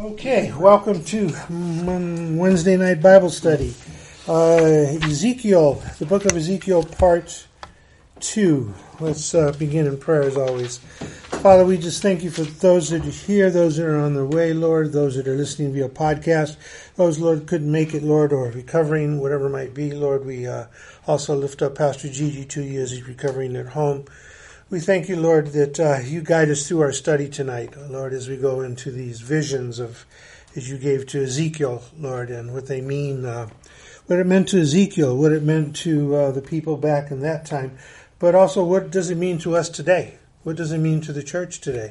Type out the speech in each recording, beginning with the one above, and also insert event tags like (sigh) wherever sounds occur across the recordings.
Okay, welcome to Wednesday night Bible study. Uh, Ezekiel, the book of Ezekiel, part two. Let's uh, begin in prayer as always. Father, we just thank you for those that are here, those that are on their way, Lord, those that are listening via podcast, those, Lord, couldn't make it, Lord, or recovering, whatever might be, Lord. We uh, also lift up Pastor Gigi to you as he's recovering at home. We thank you, Lord, that uh, you guide us through our study tonight, Lord, as we go into these visions of, as you gave to Ezekiel, Lord, and what they mean, uh, what it meant to Ezekiel, what it meant to uh, the people back in that time, but also what does it mean to us today? What does it mean to the church today?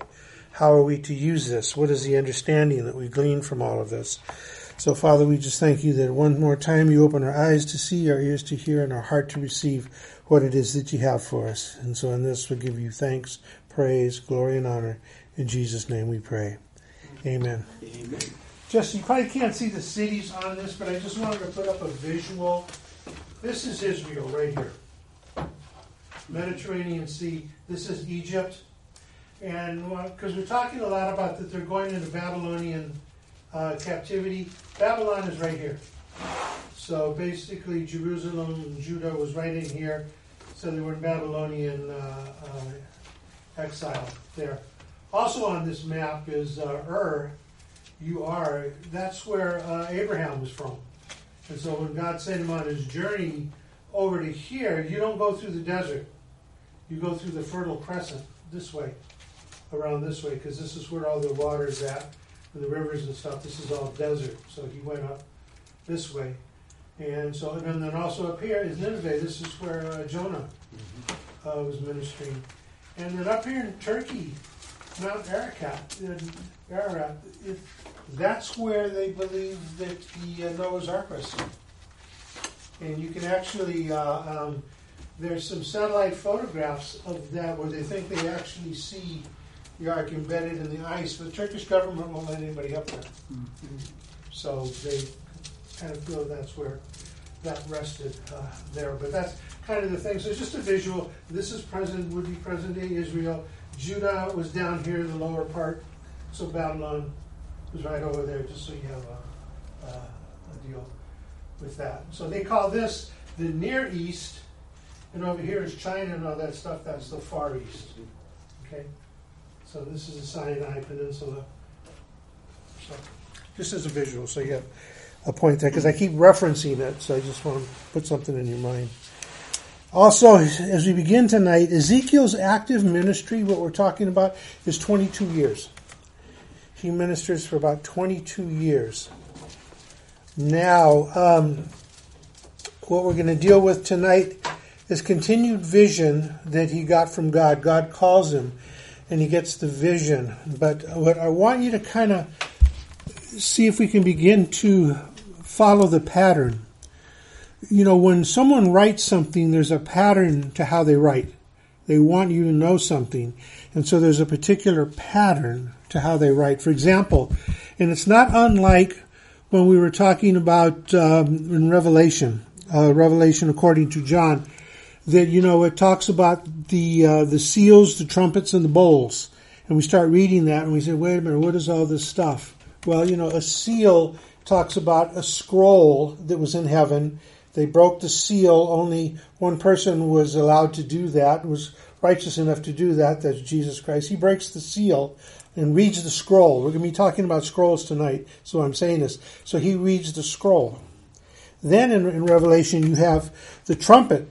How are we to use this? What is the understanding that we glean from all of this? So, Father, we just thank you that one more time you open our eyes to see, our ears to hear, and our heart to receive what it is that you have for us. And so in this we give you thanks, praise, glory, and honor. In Jesus' name we pray. Amen. Amen. Just you probably can't see the cities on this, but I just wanted to put up a visual. This is Israel right here. Mediterranean Sea. This is Egypt. And because we're talking a lot about that they're going into Babylonian uh, captivity, Babylon is right here. So basically, Jerusalem, and Judah was right in here. So they were in Babylonian uh, uh, exile there. Also on this map is uh, Ur, are. That's where uh, Abraham was from. And so when God sent him on his journey over to here, you don't go through the desert. You go through the Fertile Crescent this way, around this way, because this is where all the water is at, and the rivers and stuff. This is all desert. So he went up this way. And so, and then also up here is Nineveh. This is where uh, Jonah mm-hmm. uh, was ministering. And then up here in Turkey, Mount Ararat, Ararat, it, that's where they believe that the uh, Noah's Ark was. And you can actually, uh, um, there's some satellite photographs of that where they think they actually see the ark embedded in the ice, but the Turkish government won't let anybody up there. Mm-hmm. So they kind of feel that's where that rested uh, there. But that's kind of the thing. So it's just a visual. This is present, would be present day Israel. Judah was down here in the lower part. So Babylon was right over there, just so you have a, a, a deal with that. So they call this the Near East, and over here is China and all that stuff. That's the Far East. Okay? So this is the Sinai Peninsula. So just as a visual, so you have a point there because I keep referencing it, so I just want to put something in your mind. Also, as we begin tonight, Ezekiel's active ministry, what we're talking about, is 22 years. He ministers for about 22 years. Now, um, what we're going to deal with tonight is continued vision that he got from God. God calls him, and he gets the vision. But what I want you to kind of see if we can begin to follow the pattern. You know, when someone writes something, there's a pattern to how they write. They want you to know something. And so there's a particular pattern to how they write. For example, and it's not unlike when we were talking about um, in Revelation, uh, Revelation according to John, that you know it talks about the uh, the seals, the trumpets, and the bowls, and we start reading that and we say, wait a minute, what is all this stuff? Well, you know, a seal talks about a scroll that was in heaven. They broke the seal. Only one person was allowed to do that, was righteous enough to do that. That's Jesus Christ. He breaks the seal and reads the scroll. We're going to be talking about scrolls tonight, so I'm saying this. So he reads the scroll. Then in, in Revelation, you have the trumpet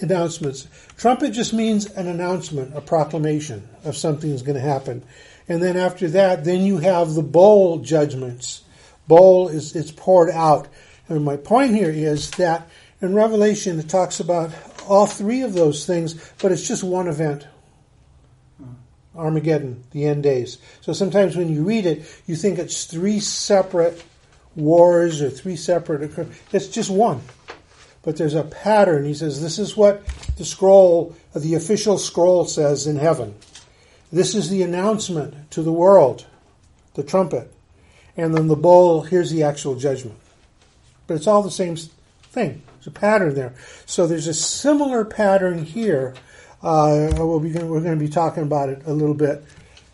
announcements. Trumpet just means an announcement, a proclamation of something is going to happen. And then after that, then you have the bowl judgments bowl is it's poured out. And my point here is that in Revelation it talks about all three of those things, but it's just one event. Armageddon, the end days. So sometimes when you read it, you think it's three separate wars or three separate. It's just one. But there's a pattern. He says this is what the scroll, the official scroll says in heaven. This is the announcement to the world, the trumpet and then the bowl, here's the actual judgment. But it's all the same thing. There's a pattern there. So there's a similar pattern here. Uh, we'll be, we're going to be talking about it a little bit.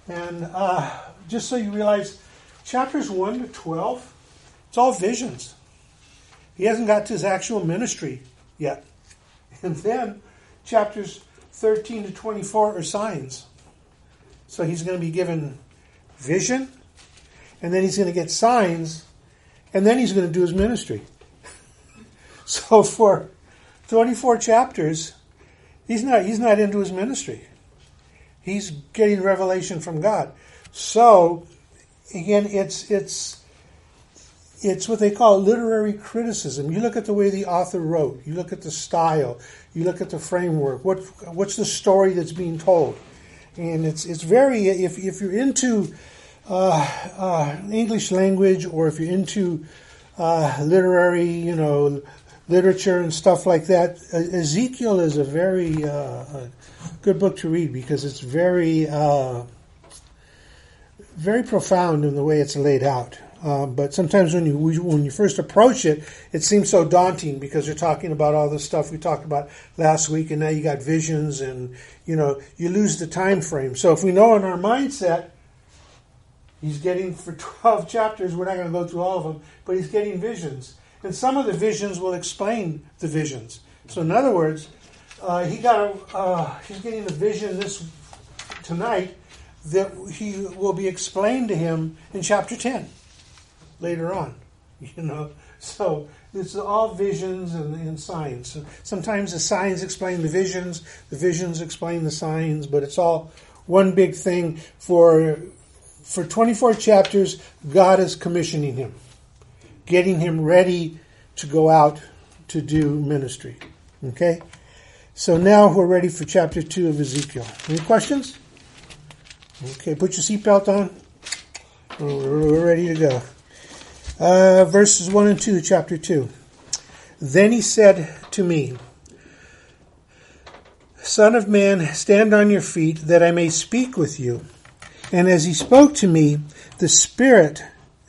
And uh, just so you realize, chapters 1 to 12, it's all visions. He hasn't got to his actual ministry yet. (laughs) And then chapters 13 to 24 are signs. So he's going to be given vision, and then he's going to get signs, and then he's going to do his ministry. (laughs) so for 24 chapters, he's not he's not into his ministry. He's getting revelation from God. So again, it's it's it's what they call literary criticism. You look at the way the author wrote, you look at the style, you look at the framework. What what's the story that's being told? And it's it's very if if you're into uh, uh, English language or if you're into uh, literary, you know, literature and stuff like that, Ezekiel is a very uh, a good book to read because it's very uh, very profound in the way it's laid out. Um, but sometimes when you when you first approach it, it seems so daunting because you're talking about all the stuff we talked about last week, and now you got visions, and you know you lose the time frame. So if we know in our mindset, he's getting for 12 chapters. We're not going to go through all of them, but he's getting visions, and some of the visions will explain the visions. So in other words, uh, he got a uh, he's getting a vision this tonight that he will be explained to him in chapter 10 later on. (laughs) You know, so it's all visions and, and signs. Sometimes the signs explain the visions, the visions explain the signs, but it's all one big thing. For for 24 chapters, God is commissioning him, getting him ready to go out to do ministry. Okay? So now we're ready for chapter 2 of Ezekiel. Any questions? Okay, put your seatbelt on. We're ready to go. Uh, verses 1 and 2, chapter 2. Then he said to me, Son of man, stand on your feet, that I may speak with you. And as he spoke to me, the Spirit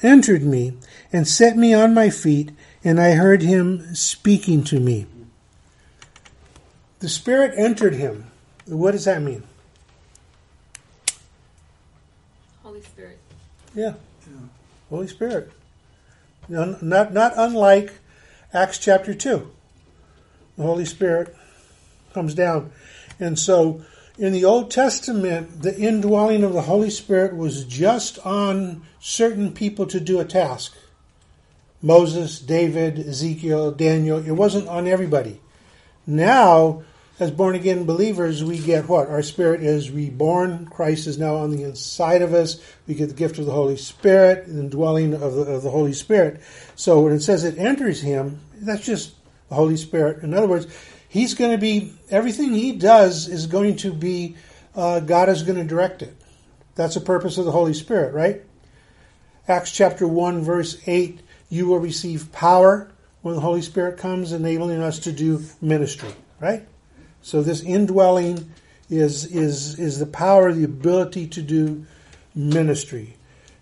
entered me and set me on my feet, and I heard him speaking to me. The Spirit entered him. What does that mean? Holy Spirit. Yeah. yeah. Holy Spirit. Not, not unlike Acts chapter 2. The Holy Spirit comes down. And so in the Old Testament, the indwelling of the Holy Spirit was just on certain people to do a task. Moses, David, Ezekiel, Daniel. It wasn't on everybody. Now, as born again believers, we get what? Our spirit is reborn. Christ is now on the inside of us. We get the gift of the Holy Spirit the dwelling of the, of the Holy Spirit. So when it says it enters him, that's just the Holy Spirit. In other words, he's going to be, everything he does is going to be, uh, God is going to direct it. That's the purpose of the Holy Spirit, right? Acts chapter 1, verse 8 you will receive power when the Holy Spirit comes, enabling us to do ministry, right? So this indwelling is is is the power, the ability to do ministry.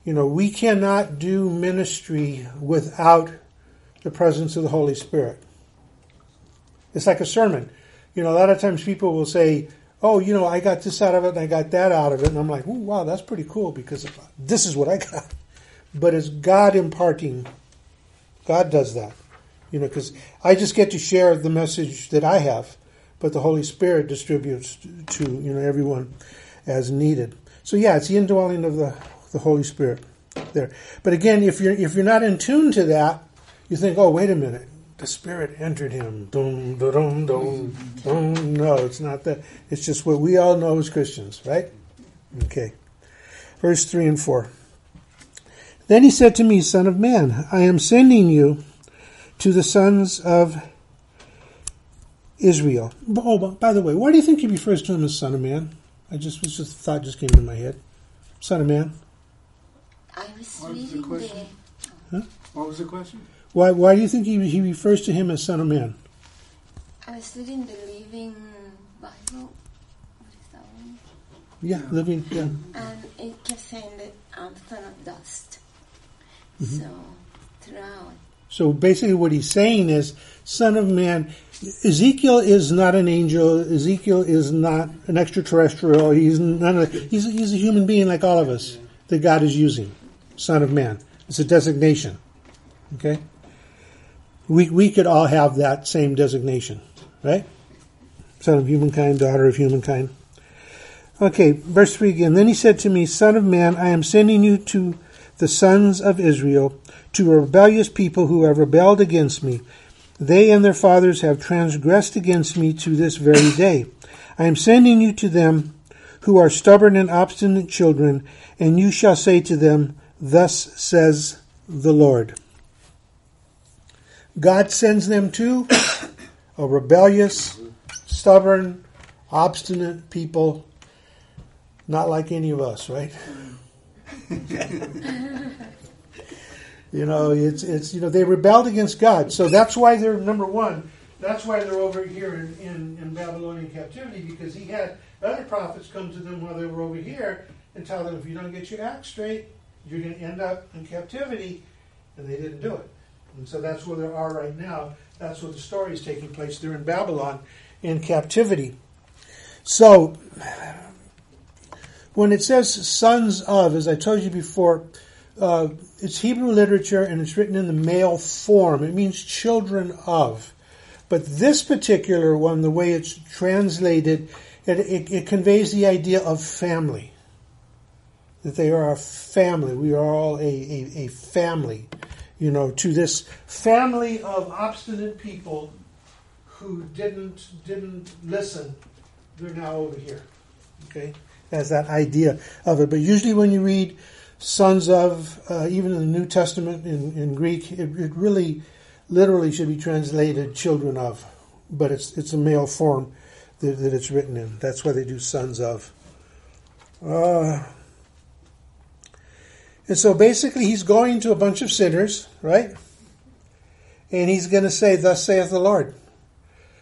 You know, we cannot do ministry without the presence of the Holy Spirit. It's like a sermon. You know, a lot of times people will say, "Oh, you know, I got this out of it and I got that out of it," and I'm like, "Ooh, wow, that's pretty cool because this is what I got." (laughs) But it's God imparting. God does that. You know, because I just get to share the message that I have but the Holy Spirit distributes to you know everyone as needed. So yeah, it's the indwelling of the the Holy Spirit there. But again, if you're if you're not in tune to that, you think, oh wait a minute, the Spirit entered him. Dum, dum, dum, dum. No, it's not that. It's just what we all know as Christians, right? Okay. Verse three and four. Then he said to me, Son of man, I am sending you to the sons of Israel. Oh, by the way, why do you think he refers to him as Son of Man? I just was just thought just came to my head. Son of Man. I was reading the. Question? Huh? What was the question? Why Why do you think he he refers to him as Son of Man? I was reading the Living Bible. What is that one? Yeah, Living. Yeah. And it kept saying that I'm son of dust. Mm-hmm. So throughout. So basically, what he's saying is, Son of Man Ezekiel is not an angel. Ezekiel is not an extraterrestrial. He's none of, he's he's a human being like all of us that God is using. Son of Man. It's a designation. Okay? We, we could all have that same designation, right? Son of humankind, daughter of humankind. Okay, verse 3 again. Then he said to me, Son of man, I am sending you to the sons of Israel, to a rebellious people who have rebelled against me. They and their fathers have transgressed against me to this very day. I am sending you to them who are stubborn and obstinate children, and you shall say to them, Thus says the Lord. God sends them to a rebellious, stubborn, obstinate people, not like any of us, right? (laughs) you know, it's it's you know they rebelled against God, so that's why they're number one. That's why they're over here in, in, in Babylonian captivity because he had other prophets come to them while they were over here and tell them if you don't get your act straight, you're going to end up in captivity, and they didn't do it. And so that's where they are right now. That's where the story is taking place. They're in Babylon in captivity. So, when it says sons of, as I told you before, uh, it's Hebrew literature and it's written in the male form. It means children of. But this particular one, the way it's translated, it, it, it conveys the idea of family. That they are a family. We are all a, a, a family you know, to this family of obstinate people who didn't didn't listen. They're now over here. Okay, that's that idea of it. But usually, when you read sons of, uh, even in the New Testament in, in Greek, it, it, really, literally, should be translated children of. But it's it's a male form that, that it's written in. That's why they do sons of. Uh, and so basically, he's going to a bunch of sinners, right? And he's going to say, Thus saith the Lord,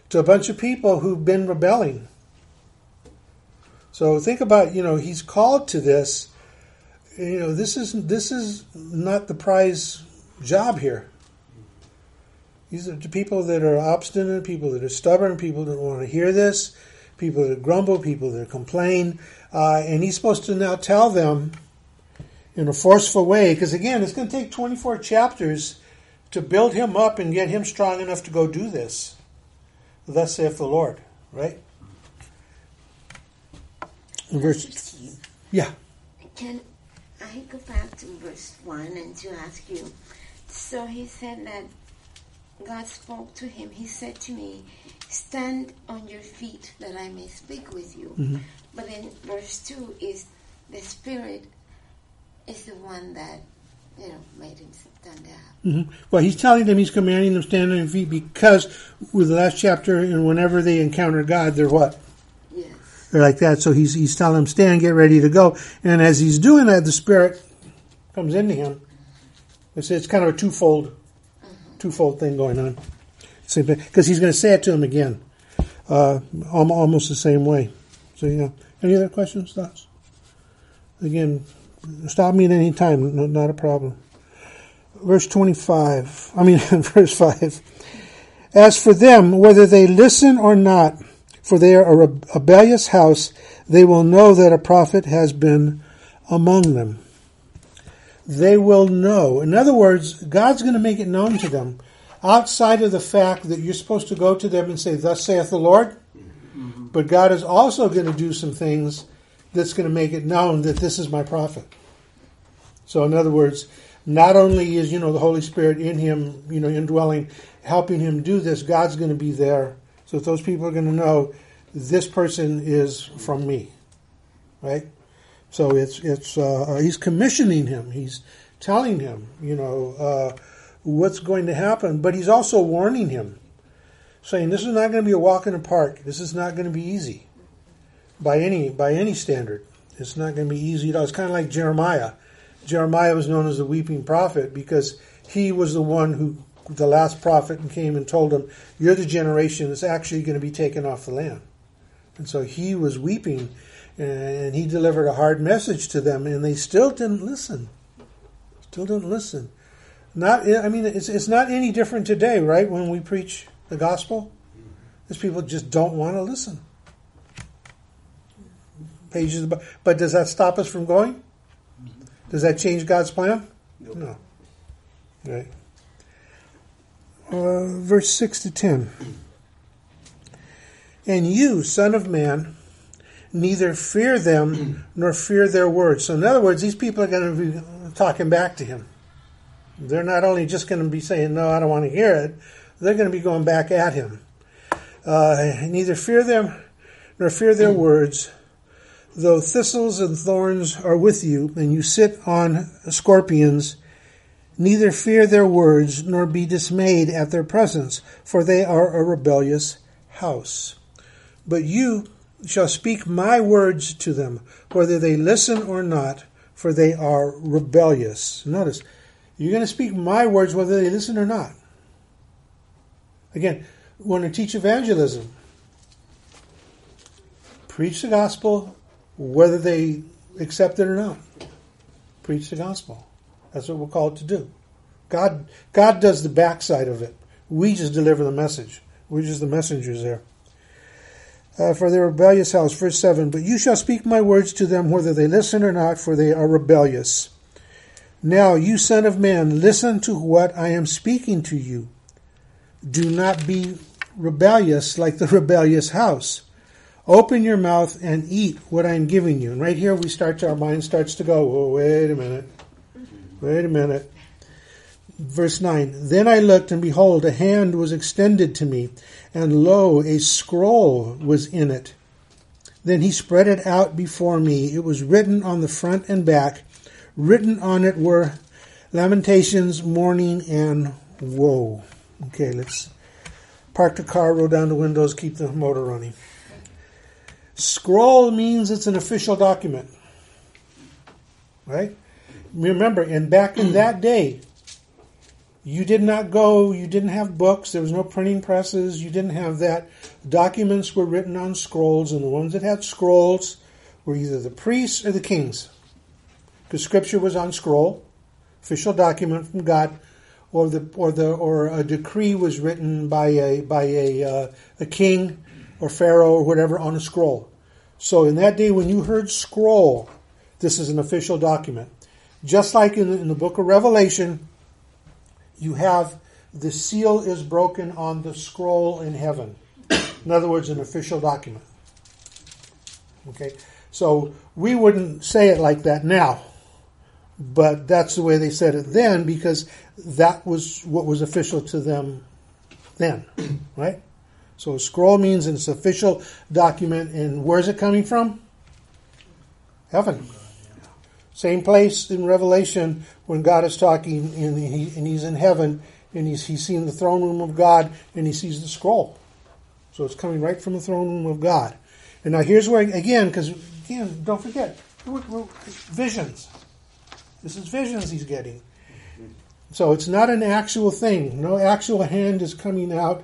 to a bunch of people who've been rebelling. So think about, you know, he's called to this. You know, this is this is not the prize job here. These are the people that are obstinate, people that are stubborn, people that don't want to hear this, people that grumble, people that complain, uh, and he's supposed to now tell them in a forceful way, because again, it's going to take 24 chapters to build him up and get him strong enough to go do this. Thus saith the Lord, right? In verse, yeah. Can I go back to verse 1 and to ask you? So he said that God spoke to him. He said to me, Stand on your feet that I may speak with you. Mm-hmm. But in verse 2 is the Spirit is the one that you know made him stand up. Mm-hmm. Well, he's telling them he's commanding them stand on their feet because with the last chapter and whenever they encounter God, they're what? Yes. They're like that. So he's he's telling them stand, get ready to go. And as he's doing that, the Spirit comes into him. It's it's kind of a twofold mm-hmm. twofold thing going on. Because he's going to say it to him again, uh, almost the same way. So yeah. Any other questions, thoughts? Again, Stop me at any time, no, not a problem. Verse 25, I mean, (laughs) verse 5. As for them, whether they listen or not, for they are a rebellious house, they will know that a prophet has been among them. They will know. In other words, God's going to make it known to them outside of the fact that you're supposed to go to them and say, Thus saith the Lord. Mm-hmm. But God is also going to do some things that's going to make it known that this is my prophet. So, in other words, not only is you know the Holy Spirit in him, you know, indwelling, helping him do this, God's going to be there. So those people are going to know this person is from me, right? So it's it's uh, he's commissioning him. He's telling him, you know, uh, what's going to happen, but he's also warning him, saying this is not going to be a walk in the park. This is not going to be easy by any by any standard. It's not going to be easy at all. It's kind of like Jeremiah. Jeremiah was known as the weeping prophet because he was the one who, the last prophet, and came and told him, "You're the generation that's actually going to be taken off the land." And so he was weeping, and he delivered a hard message to them, and they still didn't listen. Still didn't listen. Not, I mean, it's it's not any different today, right? When we preach the gospel, these people just don't want to listen pages. But does that stop us from going? Does that change God's plan? Nope. No. Right. Uh, verse 6 to 10. And you, Son of Man, neither fear them nor fear their words. So, in other words, these people are going to be talking back to him. They're not only just going to be saying, No, I don't want to hear it, they're going to be going back at him. Uh, neither fear them nor fear their words, though thistles and thorns are with you, and you sit on scorpions. Neither fear their words, nor be dismayed at their presence, for they are a rebellious house. But you shall speak my words to them, whether they listen or not, for they are rebellious. Notice, you're going to speak my words whether they listen or not. Again, want to teach evangelism. Preach the gospel whether they accept it or not. Preach the gospel. That's what we're called to do. God, God does the backside of it. We just deliver the message. We're just the messengers there. Uh, for their rebellious house, verse 7 But you shall speak my words to them, whether they listen or not, for they are rebellious. Now, you son of man, listen to what I am speaking to you. Do not be rebellious like the rebellious house. Open your mouth and eat what I am giving you. And right here, we start to, our mind starts to go, oh, wait a minute. Wait a minute. Verse 9 Then I looked, and behold, a hand was extended to me, and lo, a scroll was in it. Then he spread it out before me. It was written on the front and back. Written on it were lamentations, mourning, and woe. Okay, let's park the car, roll down the windows, keep the motor running. Scroll means it's an official document. Right? Remember, and back in that day, you did not go, you didn't have books, there was no printing presses, you didn't have that. Documents were written on scrolls, and the ones that had scrolls were either the priests or the kings. Because scripture was on scroll, official document from God, or the or the or a decree was written by a by a uh, a king or pharaoh or whatever on a scroll. So in that day, when you heard scroll, this is an official document. Just like in the, in the book of Revelation, you have the seal is broken on the scroll in heaven. In other words, an official document. Okay, so we wouldn't say it like that now, but that's the way they said it then because that was what was official to them then, right? So scroll means it's official document, and where's it coming from? Heaven. Same place in Revelation when God is talking and, he, and he's in heaven and he's, he's seeing the throne room of God and he sees the scroll. So it's coming right from the throne room of God. And now here's where, again, because, again, don't forget, visions. This is visions he's getting. So it's not an actual thing. No actual hand is coming out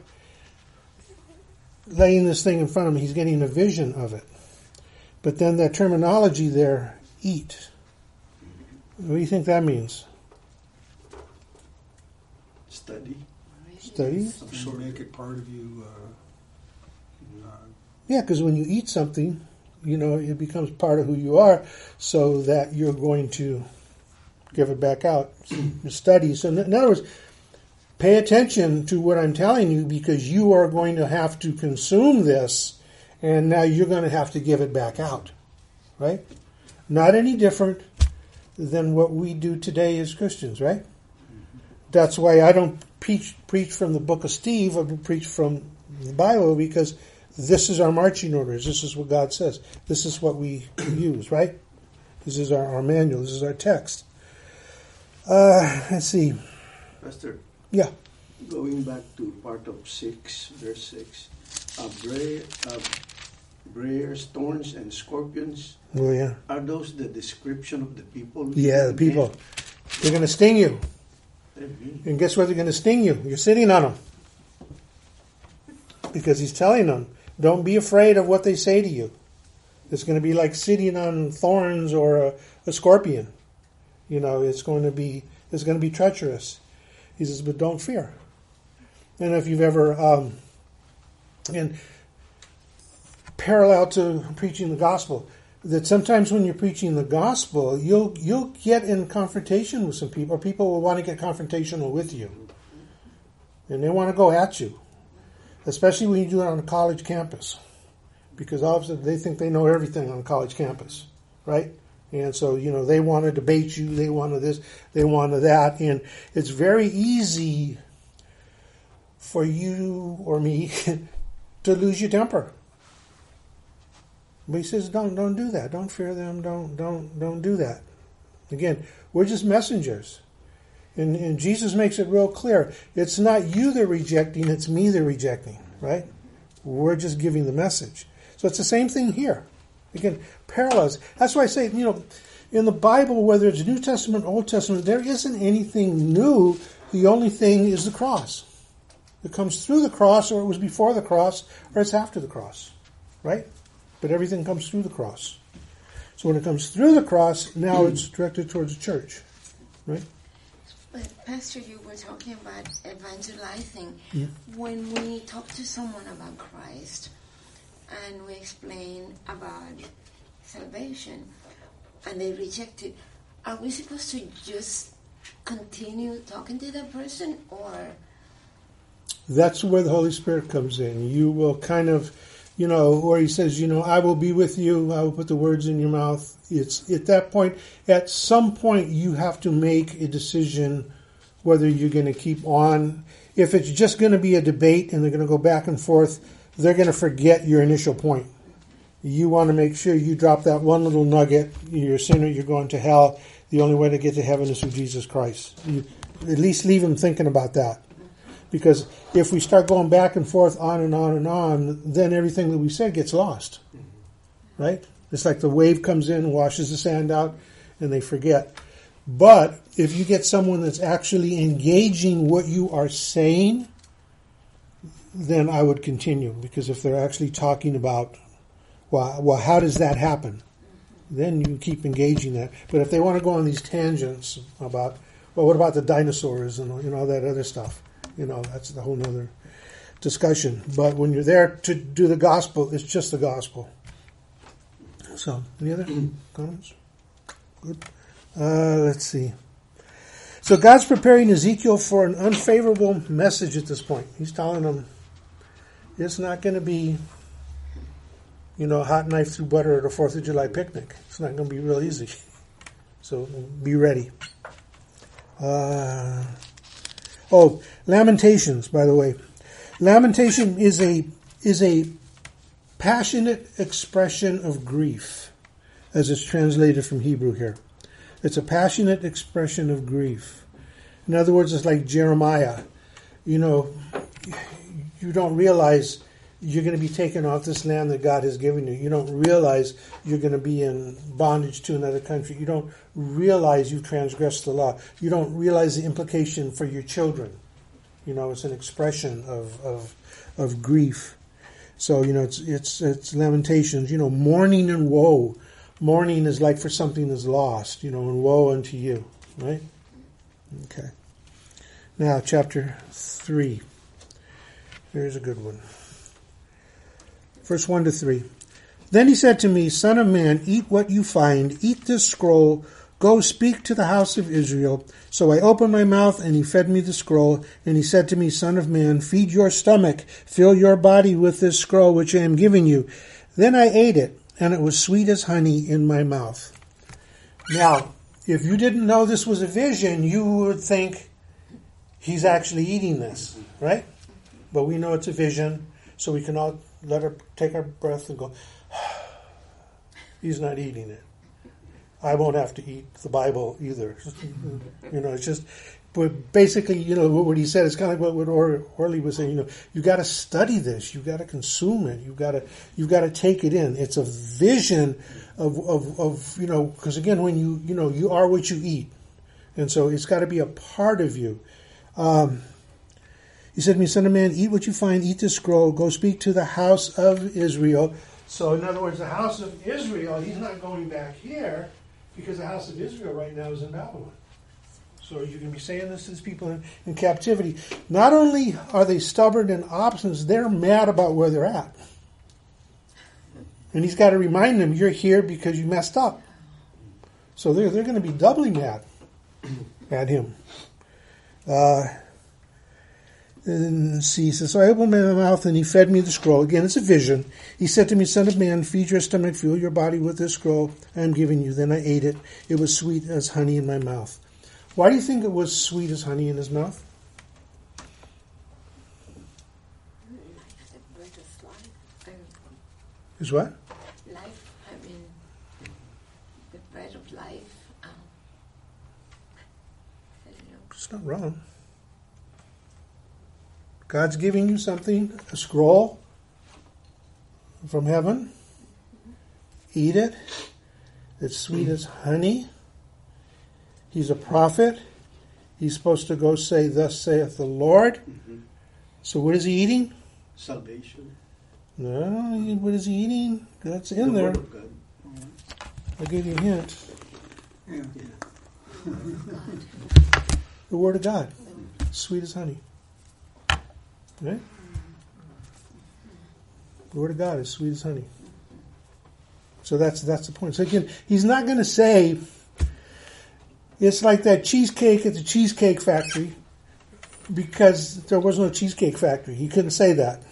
laying this thing in front of him. He's getting a vision of it. But then that terminology there, eat. What do you think that means? Study. Study? So make it part of you. Uh, uh, Yeah, because when you eat something, you know, it becomes part of who you are, so that you're going to give it back out. So study. So, in other words, pay attention to what I'm telling you because you are going to have to consume this, and now you're going to have to give it back out. Right? Not any different than what we do today as Christians, right? That's why I don't preach preach from the book of Steve. I preach from the Bible because this is our marching orders. This is what God says. This is what we (clears throat) use, right? This is our, our manual. This is our text. Uh, let's see. Pastor, Yeah. going back to part of 6, verse 6. Uh, bray, uh, briars, thorns, and scorpions. Oh, yeah. Are those the description of the people? Yeah, the people. They're going to sting you. And guess what? They're going to sting you. You're sitting on them. Because he's telling them, don't be afraid of what they say to you. It's going to be like sitting on thorns or a, a scorpion. You know, it's going to be it's going to be treacherous. He says, but don't fear. And if you've ever um, and parallel to preaching the gospel, that sometimes when you're preaching the gospel, you'll you'll get in confrontation with some people, people will want to get confrontational with you, and they want to go at you, especially when you do it on a college campus, because sudden they think they know everything on a college campus, right? And so you know they want to debate you, they want to this, they want to that, and it's very easy for you or me (laughs) to lose your temper. But he says, don't don't do that. Don't fear them. Don't don't don't do that. Again, we're just messengers. And, and Jesus makes it real clear. It's not you they're rejecting, it's me they're rejecting, right? We're just giving the message. So it's the same thing here. Again, parallels. That's why I say, you know, in the Bible, whether it's New Testament, Old Testament, there isn't anything new. The only thing is the cross. It comes through the cross, or it was before the cross, or it's after the cross, right? But everything comes through the cross. So when it comes through the cross, now hmm. it's directed towards the church, right? But Pastor, you were talking about evangelizing. Yeah. When we talk to someone about Christ and we explain about salvation and they reject it, are we supposed to just continue talking to that person or That's where the Holy Spirit comes in. You will kind of, you know, where He says, you know, I will be with you. I will put the words in your mouth. It's at that point. At some point, you have to make a decision whether you're going to keep on. If it's just going to be a debate and they're going to go back and forth, they're going to forget your initial point. You want to make sure you drop that one little nugget. You're a sinner. You're going to hell. The only way to get to heaven is through Jesus Christ. You at least leave them thinking about that. Because if we start going back and forth on and on and on, then everything that we said gets lost. Right? It's like the wave comes in, washes the sand out, and they forget. But if you get someone that's actually engaging what you are saying, then I would continue. Because if they're actually talking about, well, well how does that happen? Then you keep engaging that. But if they want to go on these tangents about, well, what about the dinosaurs and you know all that other stuff? You know, that's the whole other discussion. But when you're there to do the gospel, it's just the gospel. So, any other (clears throat) comments? Good. Uh, let's see. So God's preparing Ezekiel for an unfavorable message at this point. He's telling him it's not going to be, you know, hot knife through butter at a Fourth of July picnic. It's not going to be real easy. So be ready. Uh, oh, Lamentations, by the way. Lamentation is a is a passionate expression of grief, as it's translated from Hebrew here. It's a passionate expression of grief. In other words, it's like Jeremiah. You know, you don't realize you're going to be taken off this land that God has given you. You don't realize you're going to be in bondage to another country. You don't realize you've transgressed the law. You don't realize the implication for your children. You know, it's an expression of, of, of grief. So, you know, it's, it's, it's lamentations, you know, mourning and woe. Mourning is like for something that's lost, you know, and woe unto you, right? Okay. Now, chapter 3. Here's a good one. Verse 1 to 3. Then he said to me, Son of man, eat what you find, eat this scroll, go speak to the house of Israel. So I opened my mouth, and he fed me the scroll. And he said to me, Son of man, feed your stomach, fill your body with this scroll which I am giving you. Then I ate it, and it was sweet as honey in my mouth. Now, if you didn't know this was a vision, you would think he's actually eating this, right? But we know it's a vision, so we can all let her take our breath and go, (sighs) he's not eating it. I won't have to eat the Bible either. (laughs) you know, it's just, but basically, you know, what he said is kind of like what or, Orly was saying. You know, you got to study this. You got to consume it. You got to you got to take it in. It's a vision of of, of you know, because again, when you you know, you are what you eat, and so it's got to be a part of you. Um, he said to me, Son of man, eat what you find, eat this scroll, go speak to the house of Israel. So, in other words, the house of Israel, he's not going back here because the house of Israel right now is in Babylon. So, you can be saying this to these people in, in captivity. Not only are they stubborn and obstinate, they're mad about where they're at. And he's got to remind them, you're here because you messed up. So they're, they're going to be doubly mad at him. Uh, and see, he says, So I opened my mouth and he fed me the scroll. Again, it's a vision. He said to me, Son of man, feed your stomach, fuel your body with this scroll I am giving you. Then I ate it. It was sweet as honey in my mouth. Why do you think it was sweet as honey in his mouth? Life, the bread of life. I- Is what? Life, I mean, the bread of life. Um, I don't know. It's not wrong. God's giving you something, a scroll from heaven. Eat it. It's sweet as honey. He's a prophet. He's supposed to go say, Thus saith the Lord. Mm-hmm. So what is he eating? Salvation. No, what is he eating? That's the in there. Word of God. I'll give you a hint. Yeah. The Word of God. Sweet as honey. Right? The Word of God is sweet as honey. So that's that's the point. So again, he's not going to say it's like that cheesecake at the cheesecake factory because there was no cheesecake factory. He couldn't say that.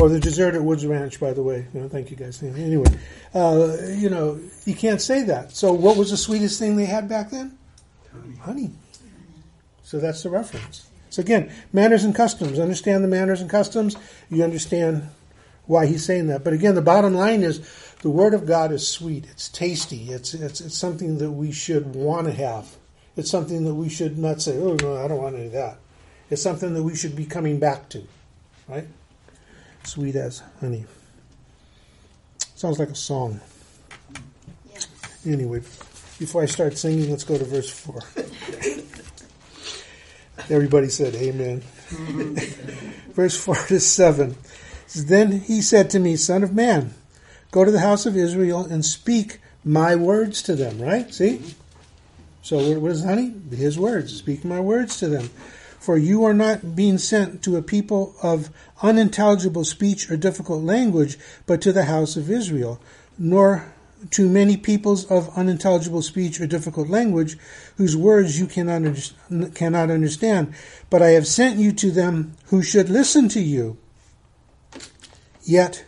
Or the dessert at Woods Ranch, by the way. You know, thank you guys. Anyway, uh, you know, he can't say that. So what was the sweetest thing they had back then? Honey. So that's the reference. So again, manners and customs. Understand the manners and customs. You understand why he's saying that. But again, the bottom line is the word of God is sweet. It's tasty. It's it's it's something that we should want to have. It's something that we should not say, "Oh no, I don't want any of that." It's something that we should be coming back to, right? Sweet as honey. Sounds like a song. Yes. Anyway, before I start singing, let's go to verse 4. (laughs) Everybody said amen. (laughs) verse 4 to 7. says, Then he said to me, Son of man, go to the house of Israel and speak my words to them, right? See? So what is honey? His words. Speak my words to them. For you are not being sent to a people of unintelligible speech or difficult language, but to the house of Israel, nor to many peoples of unintelligible speech or difficult language, whose words you cannot, under- cannot understand. But I have sent you to them who should listen to you. Yet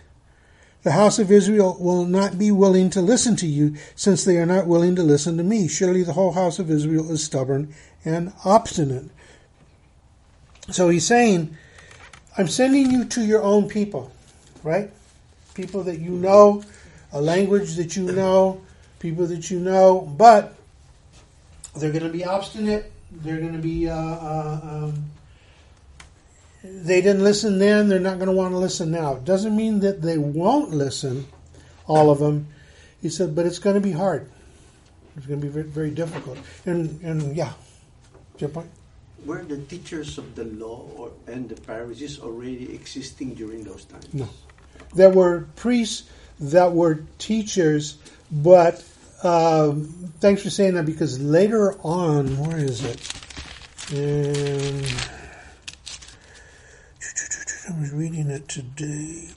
the house of Israel will not be willing to listen to you, since they are not willing to listen to me. Surely the whole house of Israel is stubborn and obstinate. So he's saying, I'm sending you to your own people, right? People that you know, a language that you know, people that you know, but they're going to be obstinate. They're going to be, uh, uh, um, they didn't listen then, they're not going to want to listen now. It doesn't mean that they won't listen, all of them. He said, but it's going to be hard. It's going to be very, very difficult. And, and yeah, Jim point? Were the teachers of the law or, and the Pharisees already existing during those times? No. There were priests that were teachers, but um, thanks for saying that because later on, where is it? And I was reading it today.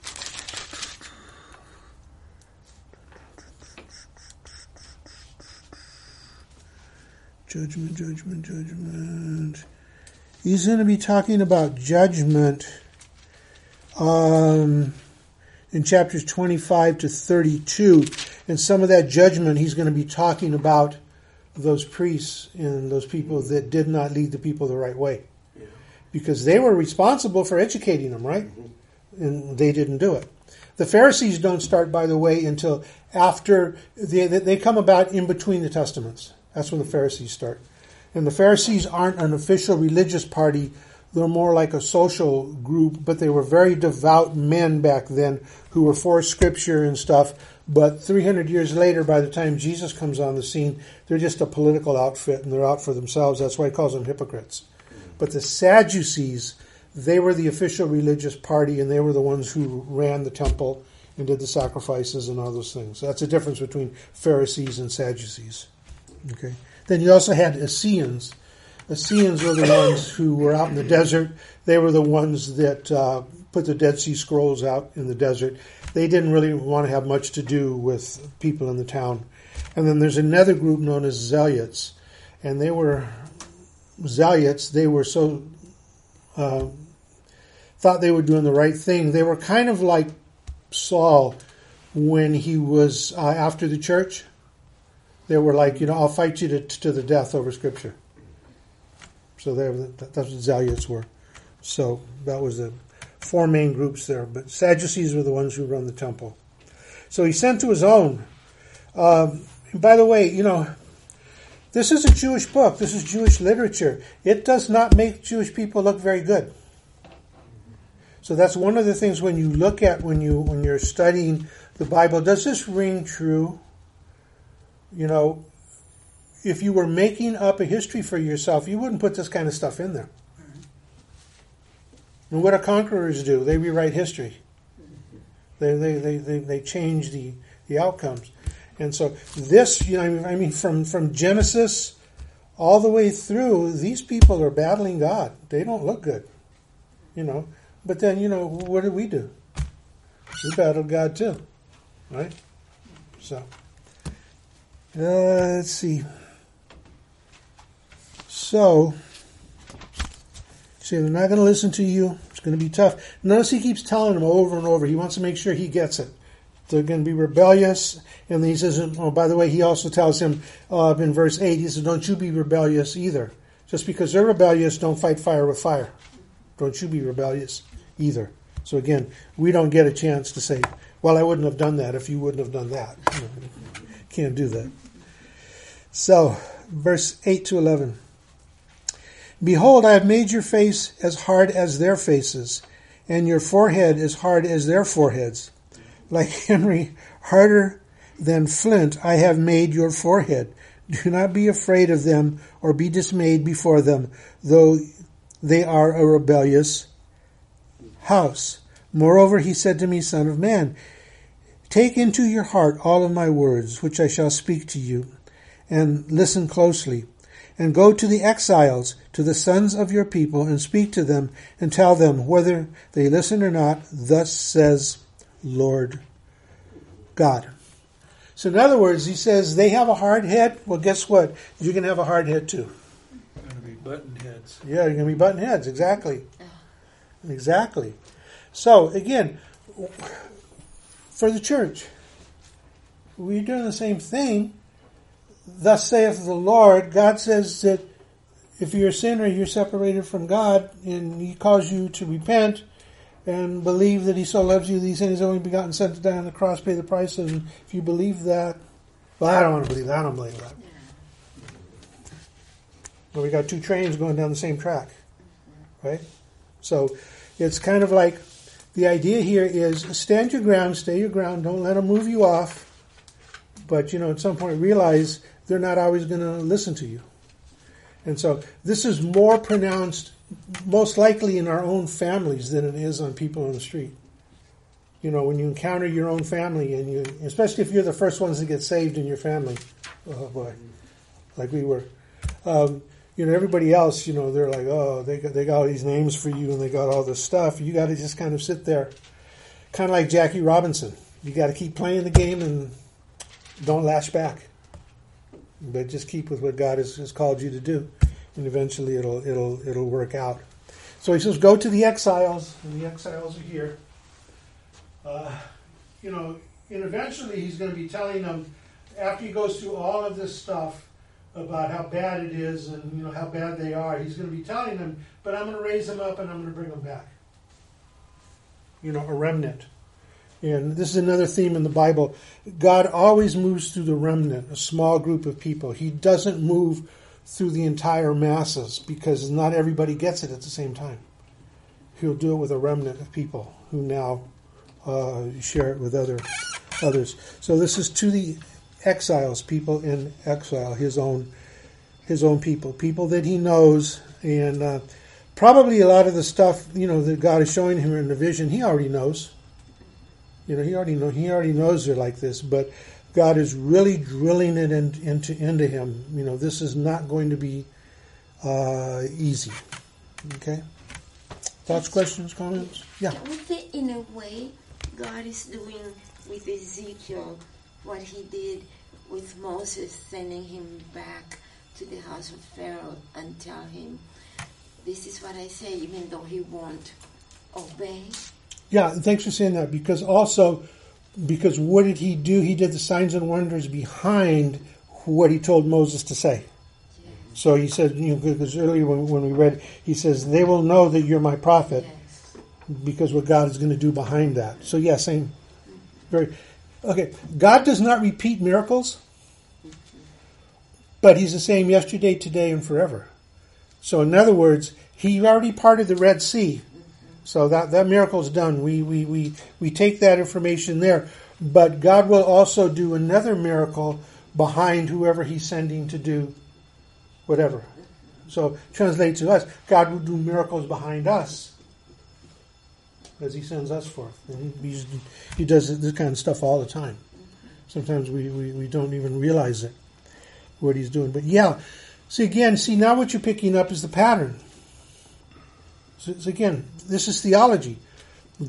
Judgment, judgment, judgment. He's going to be talking about judgment um, in chapters 25 to 32. And some of that judgment, he's going to be talking about those priests and those people that did not lead the people the right way. Yeah. Because they were responsible for educating them, right? Mm-hmm. And they didn't do it. The Pharisees don't start, by the way, until after they, they come about in between the Testaments. That's when the Pharisees start. And the Pharisees aren't an official religious party. They're more like a social group, but they were very devout men back then who were for scripture and stuff. But 300 years later, by the time Jesus comes on the scene, they're just a political outfit and they're out for themselves. That's why he calls them hypocrites. But the Sadducees, they were the official religious party and they were the ones who ran the temple and did the sacrifices and all those things. That's the difference between Pharisees and Sadducees. Okay. Then you also had Essenes. Essenes were the ones who were out in the desert. They were the ones that uh, put the Dead Sea Scrolls out in the desert. They didn't really want to have much to do with people in the town. And then there's another group known as Zealots, and they were Zealots. They were so uh, thought they were doing the right thing. They were kind of like Saul when he was uh, after the church. They were like, you know, I'll fight you to, to the death over Scripture. So they were, that's what Zealots were. So that was the four main groups there. But Sadducees were the ones who run the temple. So he sent to his own. Um, by the way, you know, this is a Jewish book. This is Jewish literature. It does not make Jewish people look very good. So that's one of the things when you look at when you when you're studying the Bible. Does this ring true? You know, if you were making up a history for yourself, you wouldn't put this kind of stuff in there. And what do conquerors do? They rewrite history. They they they they, they change the the outcomes. And so this, you know, I mean, from from Genesis all the way through, these people are battling God. They don't look good, you know. But then, you know, what do we do? We battle God too, right? So, uh, let's see. So, see, they're not going to listen to you. It's going to be tough. Notice he keeps telling them over and over. He wants to make sure he gets it. They're going to be rebellious. And he says, oh, by the way, he also tells him uh, in verse 8, he says, don't you be rebellious either. Just because they're rebellious, don't fight fire with fire. Don't you be rebellious either. So again, we don't get a chance to say, well, I wouldn't have done that if you wouldn't have done that. (laughs) Can't do that. So, verse 8 to 11. Behold, I have made your face as hard as their faces, and your forehead as hard as their foreheads. Like (laughs) emery, harder than flint, I have made your forehead. Do not be afraid of them or be dismayed before them, though they are a rebellious house. Moreover, he said to me, Son of man, take into your heart all of my words, which I shall speak to you, and listen closely. And go to the exiles, to the sons of your people, and speak to them, and tell them whether they listen or not. Thus says Lord God. So, in other words, he says they have a hard head. Well, guess what? You're going to have a hard head too. You're Going to be button heads. Yeah, you're going to be button heads. Exactly. Exactly. So, again, for the church, we're doing the same thing. Thus saith the Lord. God says that if you're a sinner, you're separated from God, and He calls you to repent and believe that He so loves you that He sent His only begotten Son to die on the cross, pay the price. And if you believe that, well, I don't want to believe that. I don't believe that. Well, we got two trains going down the same track, right? So it's kind of like the idea here is stand your ground, stay your ground, don't let them move you off. But you know, at some point, realize they're not always going to listen to you. And so this is more pronounced, most likely in our own families than it is on people on the street. You know, when you encounter your own family, and you, especially if you're the first ones to get saved in your family, oh boy, like we were. Um, you know, everybody else, you know, they're like, oh, they got, they got all these names for you and they got all this stuff. You got to just kind of sit there, kind of like Jackie Robinson. You got to keep playing the game and don't lash back, but just keep with what God has, has called you to do, and eventually it'll it'll it'll work out. So he says, go to the exiles, and the exiles are here. Uh, you know, and eventually he's going to be telling them after he goes through all of this stuff about how bad it is and you know how bad they are. He's going to be telling them, but I'm going to raise them up and I'm going to bring them back. You know, a remnant. And this is another theme in the Bible. God always moves through the remnant, a small group of people. He doesn't move through the entire masses because not everybody gets it at the same time. He'll do it with a remnant of people who now uh, share it with other others. So this is to the exiles, people in exile, his own his own people, people that he knows, and uh, probably a lot of the stuff you know that God is showing him in the vision, he already knows. You know, he already know he already knows they're like this, but God is really drilling it in, into into him. You know, this is not going to be uh, easy. Okay? Thoughts, questions, comments? Yeah. In a way, God is doing with Ezekiel what he did with Moses, sending him back to the house of Pharaoh and tell him, this is what I say, even though he won't obey. Yeah, and thanks for saying that because also, because what did he do? He did the signs and wonders behind what he told Moses to say. So he said, you know, because earlier when, when we read, he says, they will know that you're my prophet Yes. because what God is going to do behind that. So yeah, same. Very okay. God does not repeat miracles, but He's the same yesterday, today, and forever. So in other words, He already parted the Red Sea, so that that miracle's done. We we we we take that information there, but God will also do another miracle behind whoever He's sending to do whatever. So translate to us, God will do miracles behind us as he sends us forth. And he, he does this kind of stuff all the time. Sometimes we, we, we don't even realize it, what he's doing. But yeah, see again, see now what you're picking up is the pattern. So, so again, this is theology.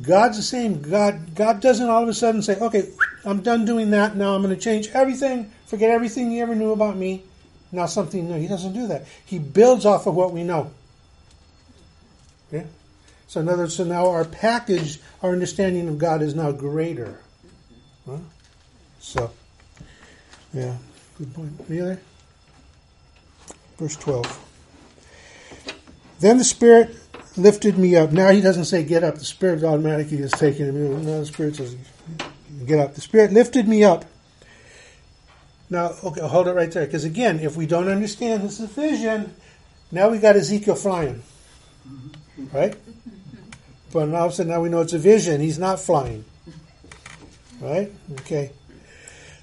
God's the same. God God doesn't all of a sudden say, okay, I'm done doing that. Now I'm going to change everything, forget everything you ever knew about me. Now something new. He doesn't do that. He builds off of what we know. Okay? So in other words, so now our package, our understanding of God is now greater. Huh? So, yeah, good point. Any other? Verse 12. Then the Spirit lifted me up. Now he doesn't say get up. The Spirit automatically is taking him. No, the Spirit says get up. The Spirit lifted me up. Now, okay, hold it right there. Because again, if we don't understand this is vision, now we got Ezekiel flying. Right? But a sudden now we know it's a vision. He's not flying. Right? Okay.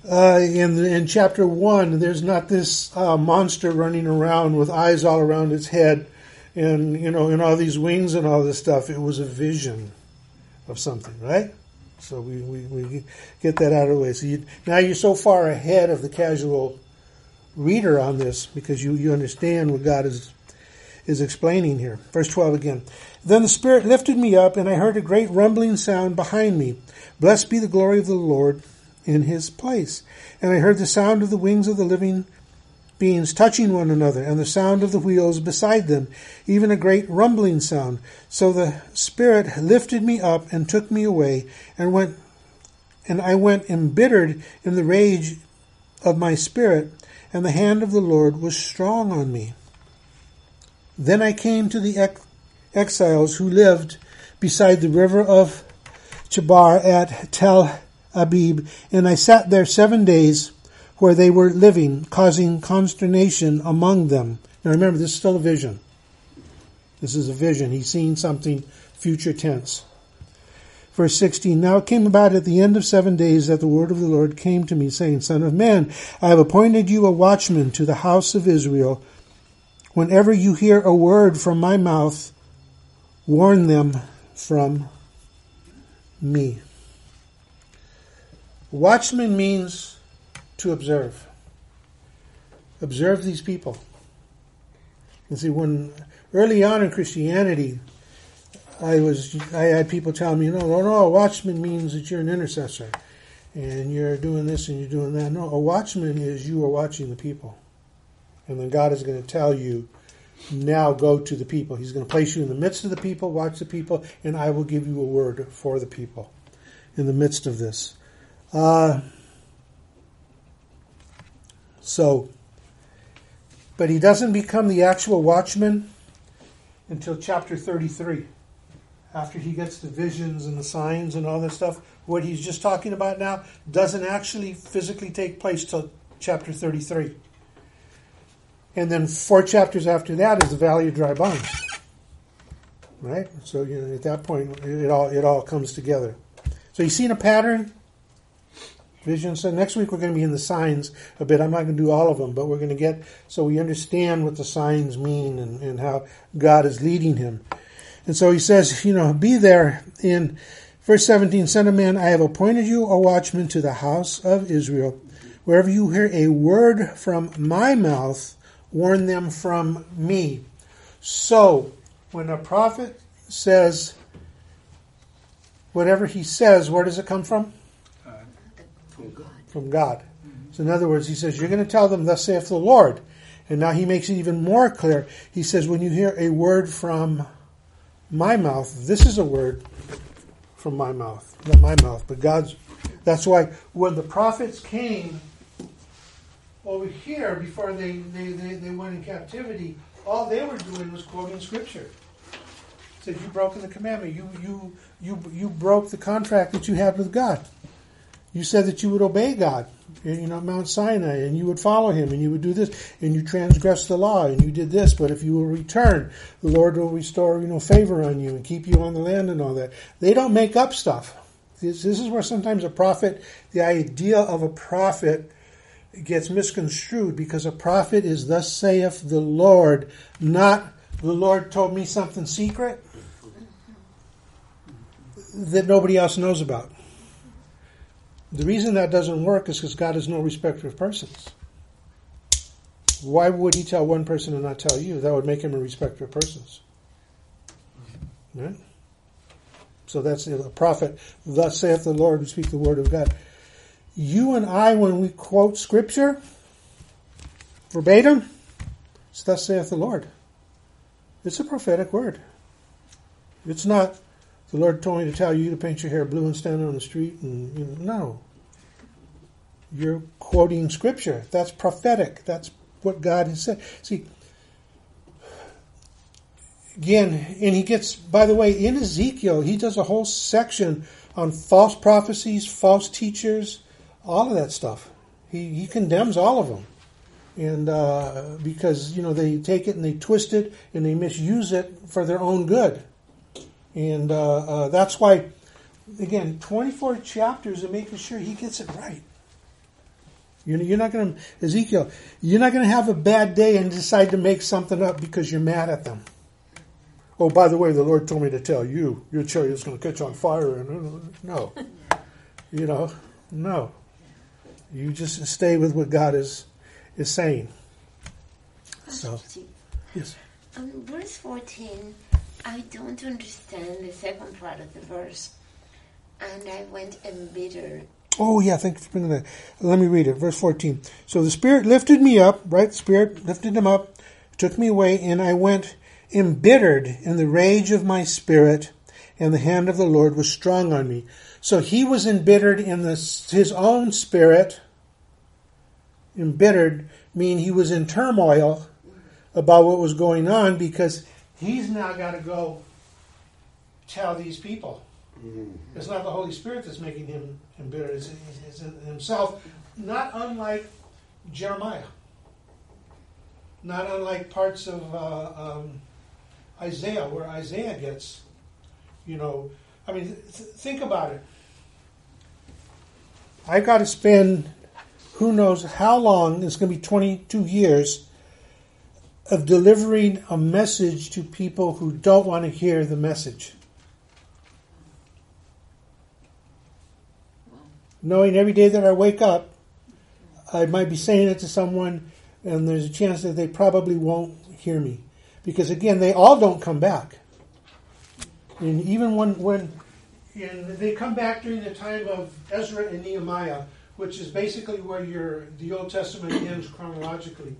Uh, in, in chapter 1, there's not this uh, monster running around with eyes all around its head and, you know, and all these wings and all this stuff. It was a vision of something, right? So we, we, we get that out of the way. So you, now you're so far ahead of the casual reader on this because you, you understand what God is is explaining here. Verse 12 again. Then the Spirit lifted me up, and I heard a great rumbling sound behind me. Blessed be the glory of the Lord in his place. And I heard the sound of the wings of the living beings touching one another, and the sound of the wheels beside them, even a great rumbling sound. So the Spirit lifted me up and took me away, and went and I went embittered in the rage of my spirit, and the hand of the Lord was strong on me. Then I came to the ex- exiles who lived beside the river of Chebar at Tel Abib, and I sat there seven days where they were living, causing consternation among them. Now remember, this is still a vision. This is a vision. He's seeing something future tense. Verse 16, Now it came about at the end of seven days that the word of the Lord came to me, saying, Son of man, I have appointed you a watchman to the house of Israel. Whenever you hear a word from my mouth, warn them from me. Watchman means to observe. Observe these people. You see, when early on in Christianity, I was I had people tell me, no, no, no, a watchman means that you're an intercessor, and you're doing this and you're doing that. No, a watchman is you are watching the people, and then God is going to tell you, now go to the people. He's going to place you in the midst of the people, watch the people, and I will give you a word for the people in the midst of this. Uh, so, but he doesn't become the actual watchman until chapter 33. After he gets the visions and the signs and all that stuff, what he's just talking about now doesn't actually physically take place till chapter 33. And then four chapters after that is the Valley of Dry Bones. Right? So you know, at that point, it all it all comes together. So you've seen a pattern. Vision. So next week we're going to be in the signs a bit. I'm not going to do all of them, but we're going to get so we understand what the signs mean and, and how God is leading him. And so he says, you know, be there in verse 17, Son of man, I have appointed you a watchman to the house of Israel. Wherever you hear a word from my mouth, warn them from me. So, when a prophet says whatever he says, where does it come from? From God. So, in other words, he says, You're going to tell them, Thus saith the Lord. And now he makes it even more clear. He says, When you hear a word from my mouth, this is a word from my mouth. Not my mouth, but God's. That's why when the prophets came over here before they, they, they, they went in captivity, all they were doing was quoting scripture. Said you broken the commandment. You you you you broke the contract that you had with God. You said that you would obey God, eh, you know, Mount Sinai, and you would follow Him, and you would do this, and you transgressed the law, and you did this. But if you will return, the Lord will restore, you know, favor on you and keep you on the land and all that. They don't make up stuff. This, this is where sometimes a prophet, the idea of a prophet gets misconstrued because a prophet is thus saith the Lord, not the Lord told me something secret that nobody else knows about. The reason that doesn't work is because God is no respecter of persons. Why would he tell one person and not tell you? That would make him a respecter of persons. Right? So that's a prophet. Thus saith the Lord who speak the word of God. You and I, when we quote scripture verbatim, it's thus saith the Lord. It's a prophetic word. It's not the Lord told me to tell you to paint your hair blue and stand on the street and you know, no. You're quoting scripture. That's prophetic. That's what God has said. See, again, and he gets, by the way, in Ezekiel, he does a whole section on false prophecies, false teachers, all of that stuff. He, he condemns all of them. And uh, because, you know, they take it and they twist it and they misuse it for their own good. And uh, uh, that's why, again, 24 chapters of making sure he gets it right. You're, you're not going to, Ezekiel, you're not going to have a bad day and decide to make something up because you're mad at them. Oh, by the way, the Lord told me to tell you your chariot's going to catch on fire. And no, (laughs) you know, no. You just stay with what God is is saying. So, yes. On verse 14, I don't understand the second part of the verse. And I went embittered. Oh, yeah, thank you for bringing that. Let me read it. Verse 14. So the Spirit lifted me up, right? The Spirit lifted him up, took me away, and I went embittered in the rage of my spirit, and the hand of the Lord was strong on me. So he was embittered in the, his own spirit. Embittered mean he was in turmoil about what was going on because he's now got to go tell these people. It's not the Holy Spirit that's making him embittered, it's, it's himself, not unlike Jeremiah, not unlike parts of uh, um, Isaiah, where Isaiah gets, you know, I mean, th- think about it. I've got to spend who knows how long, it's going to be 22 years, of delivering a message to people who don't want to hear the message. Knowing every day that I wake up, I might be saying it to someone, and there's a chance that they probably won't hear me. Because again, they all don't come back. And even when, when and they come back during the time of Ezra and Nehemiah, which is basically where your the Old Testament ends chronologically.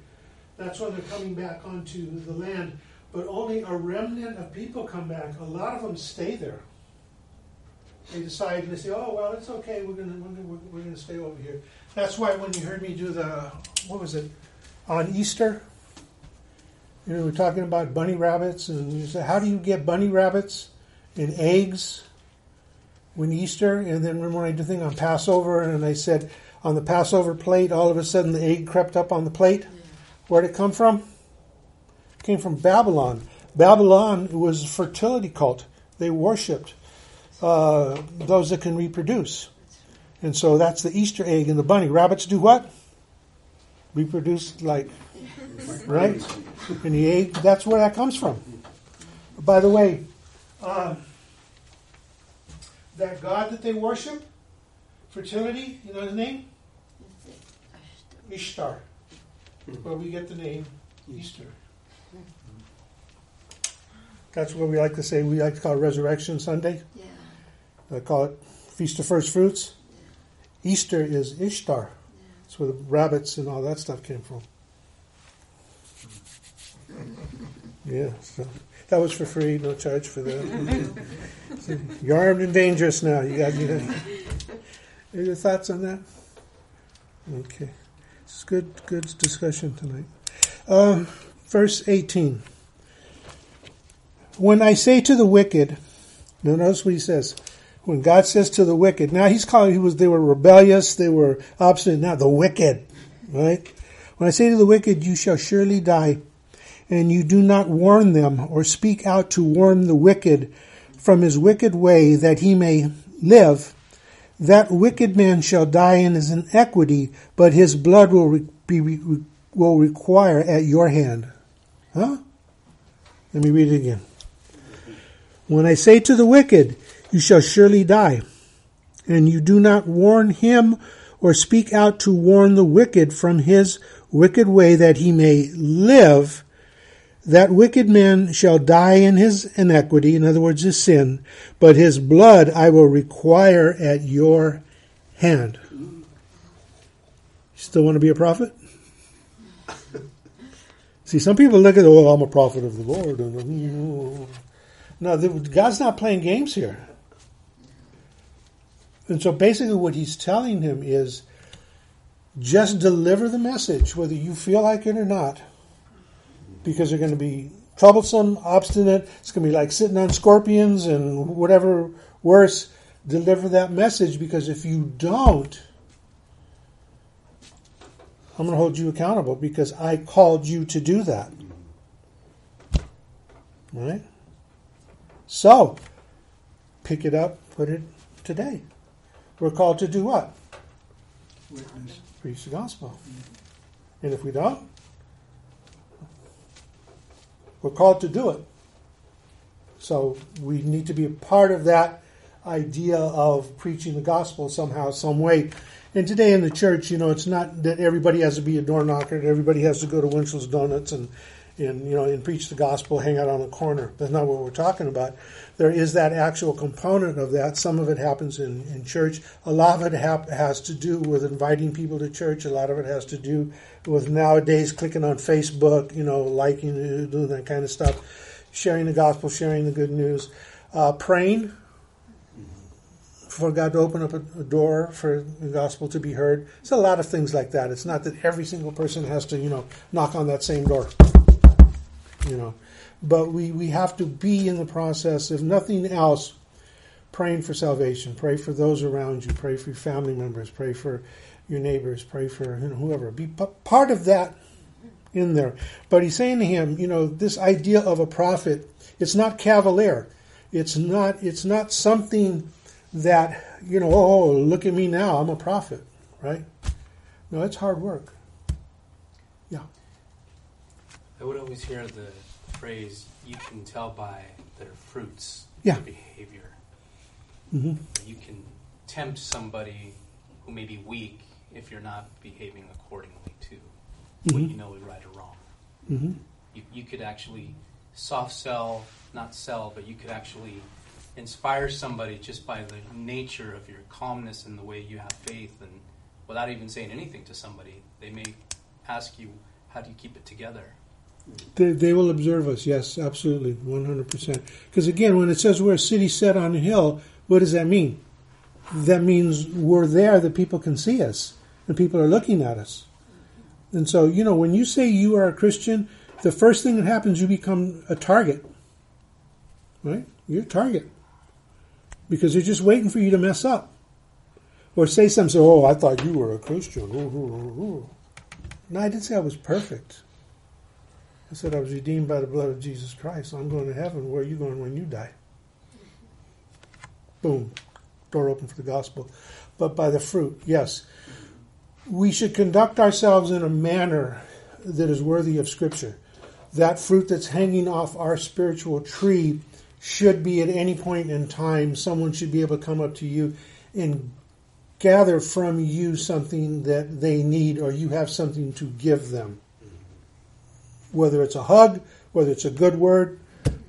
That's when they're coming back onto the land. But only a remnant of people come back. A lot of them stay there. They decide they say, "Oh well, it's okay. We're gonna we're, we're gonna stay over here." That's why when you heard me do the what was it on Easter, you know, we're talking about bunny rabbits, and you said, "How do you get bunny rabbits and eggs?" when Easter, and then remember when I did the thing on Passover, and I said on the Passover plate, all of a sudden the egg crept up on the plate. Where'd it come from? It came from Babylon. Babylon was a fertility cult. They worshipped uh, those that can reproduce, and so that's the Easter egg and the bunny. Rabbits do what? Reproduce like, right? And the egg. That's where that comes from. By the way. Uh, that god that they worship, fertility, you know the name? Ishtar. Mm-hmm. Where we get the name Easter. Mm-hmm. That's what we like to say. We like to call it Resurrection Sunday. Yeah. I call it Feast of First Fruits. Easter is Ishtar. That's where the rabbits and all that stuff came from. (laughs) Yeah, so that was for free, no charge for that. So (laughs) you're armed and dangerous now. You got you know. (laughs) Any other thoughts on that? Okay, it's good, good discussion tonight. Um, verse eighteen. When I say to the wicked, now notice what he says. When God says to the wicked, now he's calling, he was, they were rebellious, they were obstinate, now the wicked, right? When I say to the wicked, you shall surely die, and you do not warn them or speak out to warn the wicked from his wicked way that he may live, that wicked man shall die in his inequity, but his blood will re- be, re- will require at your hand. Huh? Let me read it again. When I say to the wicked, you shall surely die, and you do not warn him or speak out to warn the wicked from his wicked way that he may live, that wicked man shall die in his inequity, in other words, his sin, but his blood I will require at your hand. You still want to be a prophet? (laughs) See, some people look at, oh, I'm a prophet of the Lord. No, God's not playing games here. And so basically, what he's telling him is just deliver the message, whether you feel like it or not, because they're going to be troublesome, obstinate. It's going to be like sitting on scorpions and whatever worse. Deliver that message because if you don't, I'm going to hold you accountable because I called you to do that. Right? So, pick it up, put it today. We're called to do what? Witness. Preach the gospel. And if we don't, we're called to do it. So we need to be a part of that idea of preaching the gospel somehow, some way. And today in the church, you know, it's not that everybody has to be a door knocker, everybody has to go to Winchell's Donuts and, and you know, and preach the gospel, hang out on a corner. That's not what we're talking about. There is that actual component of that. Some of it happens in, in church. A lot of it ha- has to do with inviting people to church. A lot of it has to do with nowadays clicking on Facebook, you know, liking, doing that kind of stuff, sharing the gospel, sharing the good news, uh, praying for God to open up a, door for the gospel to be heard. It's a lot of things like that. It's not that every single person has to, you know, knock on that same door. You know. But we, we have to be in the process, if nothing else, praying for salvation. Pray for those around you. Pray for your family members. Pray for your neighbors. Pray for you know, whoever. Be p- part of that in there. But he's saying to him, you know, this idea of a prophet, it's not cavalier. It's not it's not something that, you know, oh, look at me now, I'm a prophet, right? No, it's hard work. Yeah. I would always hear the phrase, you can tell by their fruits, Yeah. their behavior. hmm You can tempt somebody who may be weak if you're not behaving accordingly to what Mhm. you know is right or wrong. hmm You, you could actually soft sell, not sell, but you could actually inspire somebody just by the nature of your calmness and the way you have faith and without even saying anything to somebody they may ask you how do you keep it together They, they will observe us, yes, absolutely, 100%. Because again, when it says we're a city set on a hill, what does that mean? That means we're there that people can see us and people are looking at us. And so, you know, when you say you are a Christian, the first thing that happens, you become a target. Right? You're a target. Because they're just waiting for you to mess up. Or say something, oh, I thought you were a Christian. No, I didn't say I was perfect. I said I was redeemed by the blood of Jesus Christ. I'm going to heaven. Where are you going when you die? Boom. Door open for the gospel. But by the fruit, yes. We should conduct ourselves in a manner that is worthy of Scripture. That fruit that's hanging off our spiritual tree should be at any point in time, someone should be able to come up to you and gather from you something that they need or you have something to give them whether it's a hug, whether it's a good word,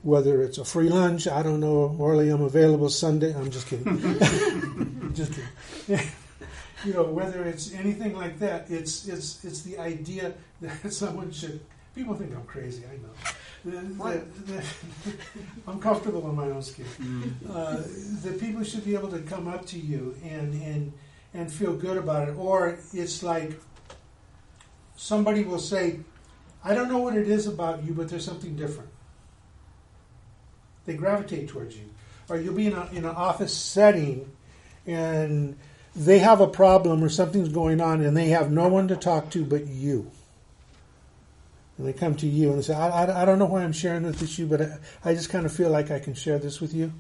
whether it's a free lunch. I don't know, Orly, I'm available Sunday. I'm just kidding. (laughs) just kidding. (laughs) you know, whether it's anything like that, it's it's it's the idea that (laughs) someone should. People think I'm crazy. I know. That- that- I'm comfortable in my own skin. Uh, that people should be able to come up to you and and and feel good about it, or it's like somebody will say, "I don't know what it is about you, but there's something different." They gravitate towards you, or you'll be in a in an office setting, and they have a problem or something's going on, and they have no one to talk to but you. And they come to you and they say, I, I, I don't know why I'm sharing this with you, but I, I just kind of feel like I can share this with you.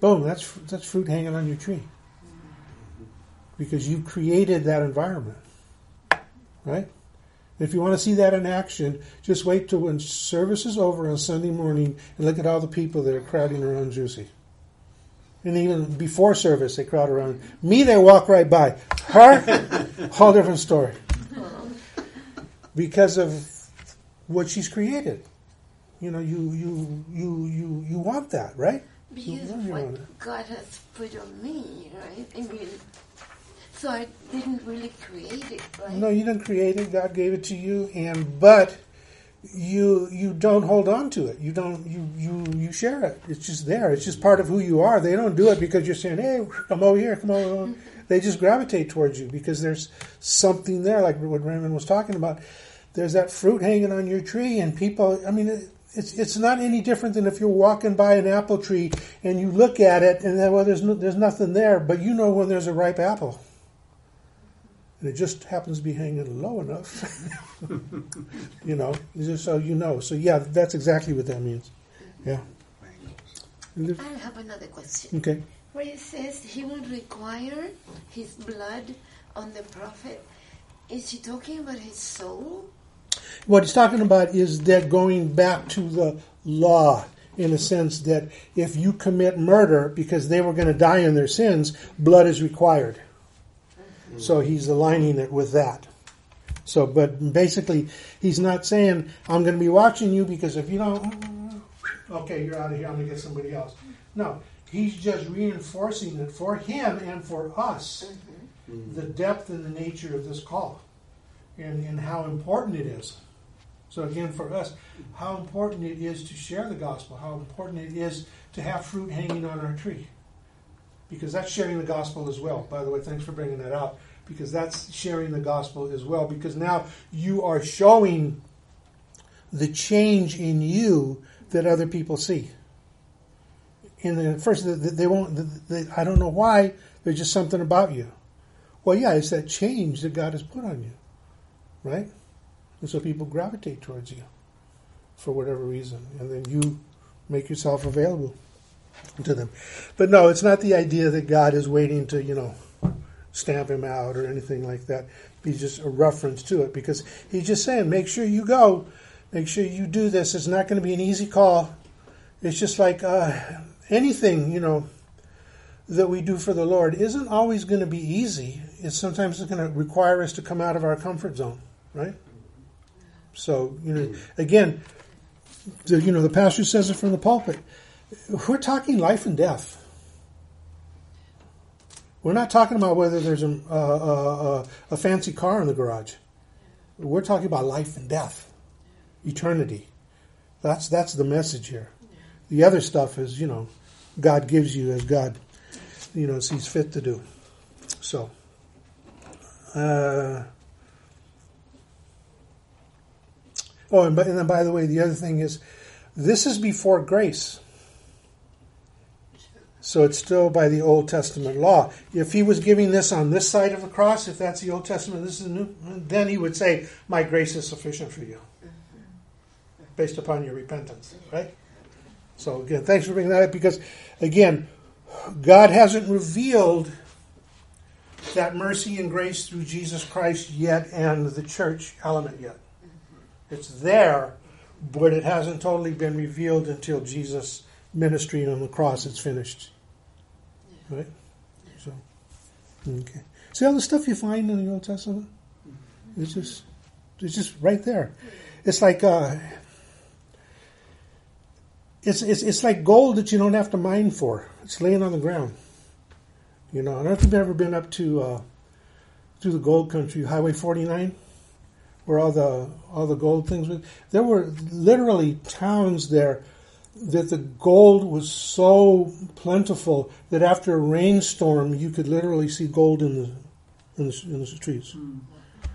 Boom, that's, that's fruit hanging on your tree. Because you've created that environment. Right? If you want to see that in action, just wait till when service is over on Sunday morning and look at all the people that are crowding around Juicy. And even before service, they crowd around. Me, they walk right by. Her, (laughs) whole different story. Because of what she's created. You know, you you you you you want that, right? Because You of want what. God has put on me, right? I mean, so I didn't really create it, right? No, you didn't create it. God gave it to you, and but you you don't hold on to it. You don't you you you share it. It's just there. It's just part of who you are. They don't do it because you're saying, "Hey, come over here, come over." Mm-hmm. They just gravitate towards you because there's something there, like what Raymond was talking about. There's that fruit hanging on your tree, and people. I mean, it- it's it's not any different than if you're walking by an apple tree and you look at it, and then well, there's no, there's nothing there, but you know when there's a ripe apple and it just happens to be hanging low enough. (laughs) you know, just so you know. So yeah, that's exactly what that means. Yeah. I have another question. Okay. Where it says he will require his blood on the prophet, is he talking about his soul? What he's talking about is that going back to the law in a sense that if you commit murder because they were going to die in their sins, blood is required. So he's aligning it with that. So, but basically, he's not saying, I'm going to be watching you because if you don't, okay, you're out of here, I'm going to get somebody else. No, he's just reinforcing it for him and for us mm-hmm. the depth and the nature of this call and, and how important it is. So, again, for us, how important it is to share the gospel, how important it is to have fruit hanging on our tree because that's sharing the gospel as well. By the way, thanks for bringing that out because that's sharing the gospel as well. Because now you are showing the change in you that other people see. In the first, they- they won't. They, I don't know why. There's just something about you. Well, yeah, it's that change that God has put on you, right? And so people gravitate towards you for whatever reason, and then you make yourself available to them. But no, it's not the idea that God is waiting to, you know, stamp him out or anything like that. He's just a reference to it because he's just saying, make sure you go, make sure you do this. It's not going to be an easy call. It's just like uh, anything, you know, that we do for the Lord isn't always going to be easy. It's sometimes it's going to require us to come out of our comfort zone, right? So, you know, again, the, you know, the pastor says it from the pulpit. We're talking life and death. We're not talking about whether there's a, a, a, a fancy car in the garage. We're talking about life and death, eternity. That's that's the message here. The other stuff is, you know, God gives you as God, you know, sees fit to do. So, uh, oh, and, by, and then by the way, the other thing is, this is before grace. So it's still by the Old Testament law. If he was giving this on this side of the cross, if that's the Old Testament, this is the new, then he would say, My grace is sufficient for you, based upon your repentance, right? So again, thanks for bringing that up because, again, God hasn't revealed that mercy and grace through Jesus Christ yet and the church element yet. It's there, but it hasn't totally been revealed until Jesus' ministry on the cross is finished. Right? So, okay. See all the stuff you find in the Old Testament? It's just, it's just right there. it's like uh, it's, it's it's like gold that you don't have to mine for. It's laying on the ground. You know, I don't know if you've ever been up to uh, to the gold country, Highway 49, where all the all the gold things were. There were literally towns there that the gold was so plentiful that after a rainstorm you could literally see gold in the in the, in the trees.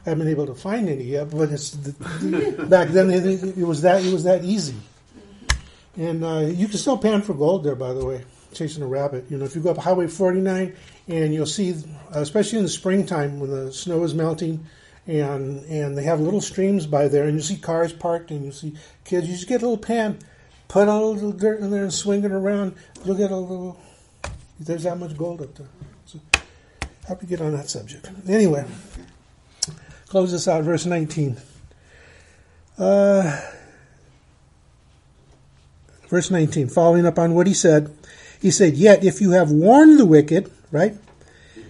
I haven't been able to find any yet, but it's the, the, (laughs) back then it, it was that it was that easy. And uh, you can still pan for gold there, by the way, chasing a rabbit. You know, if you go up Highway 49 and you'll see, especially in the springtime when the snow is melting, and and they have little streams by there, and you see cars parked, and you see kids. You just get a little pan, put a little dirt in there, and swing it around. You'll get a little. There's that much gold up there. So, happy to get on that subject. Anyway, close this out, verse 19. Uh, verse 19, following up on what he said, he said, Yet if you have warned the wicked, right,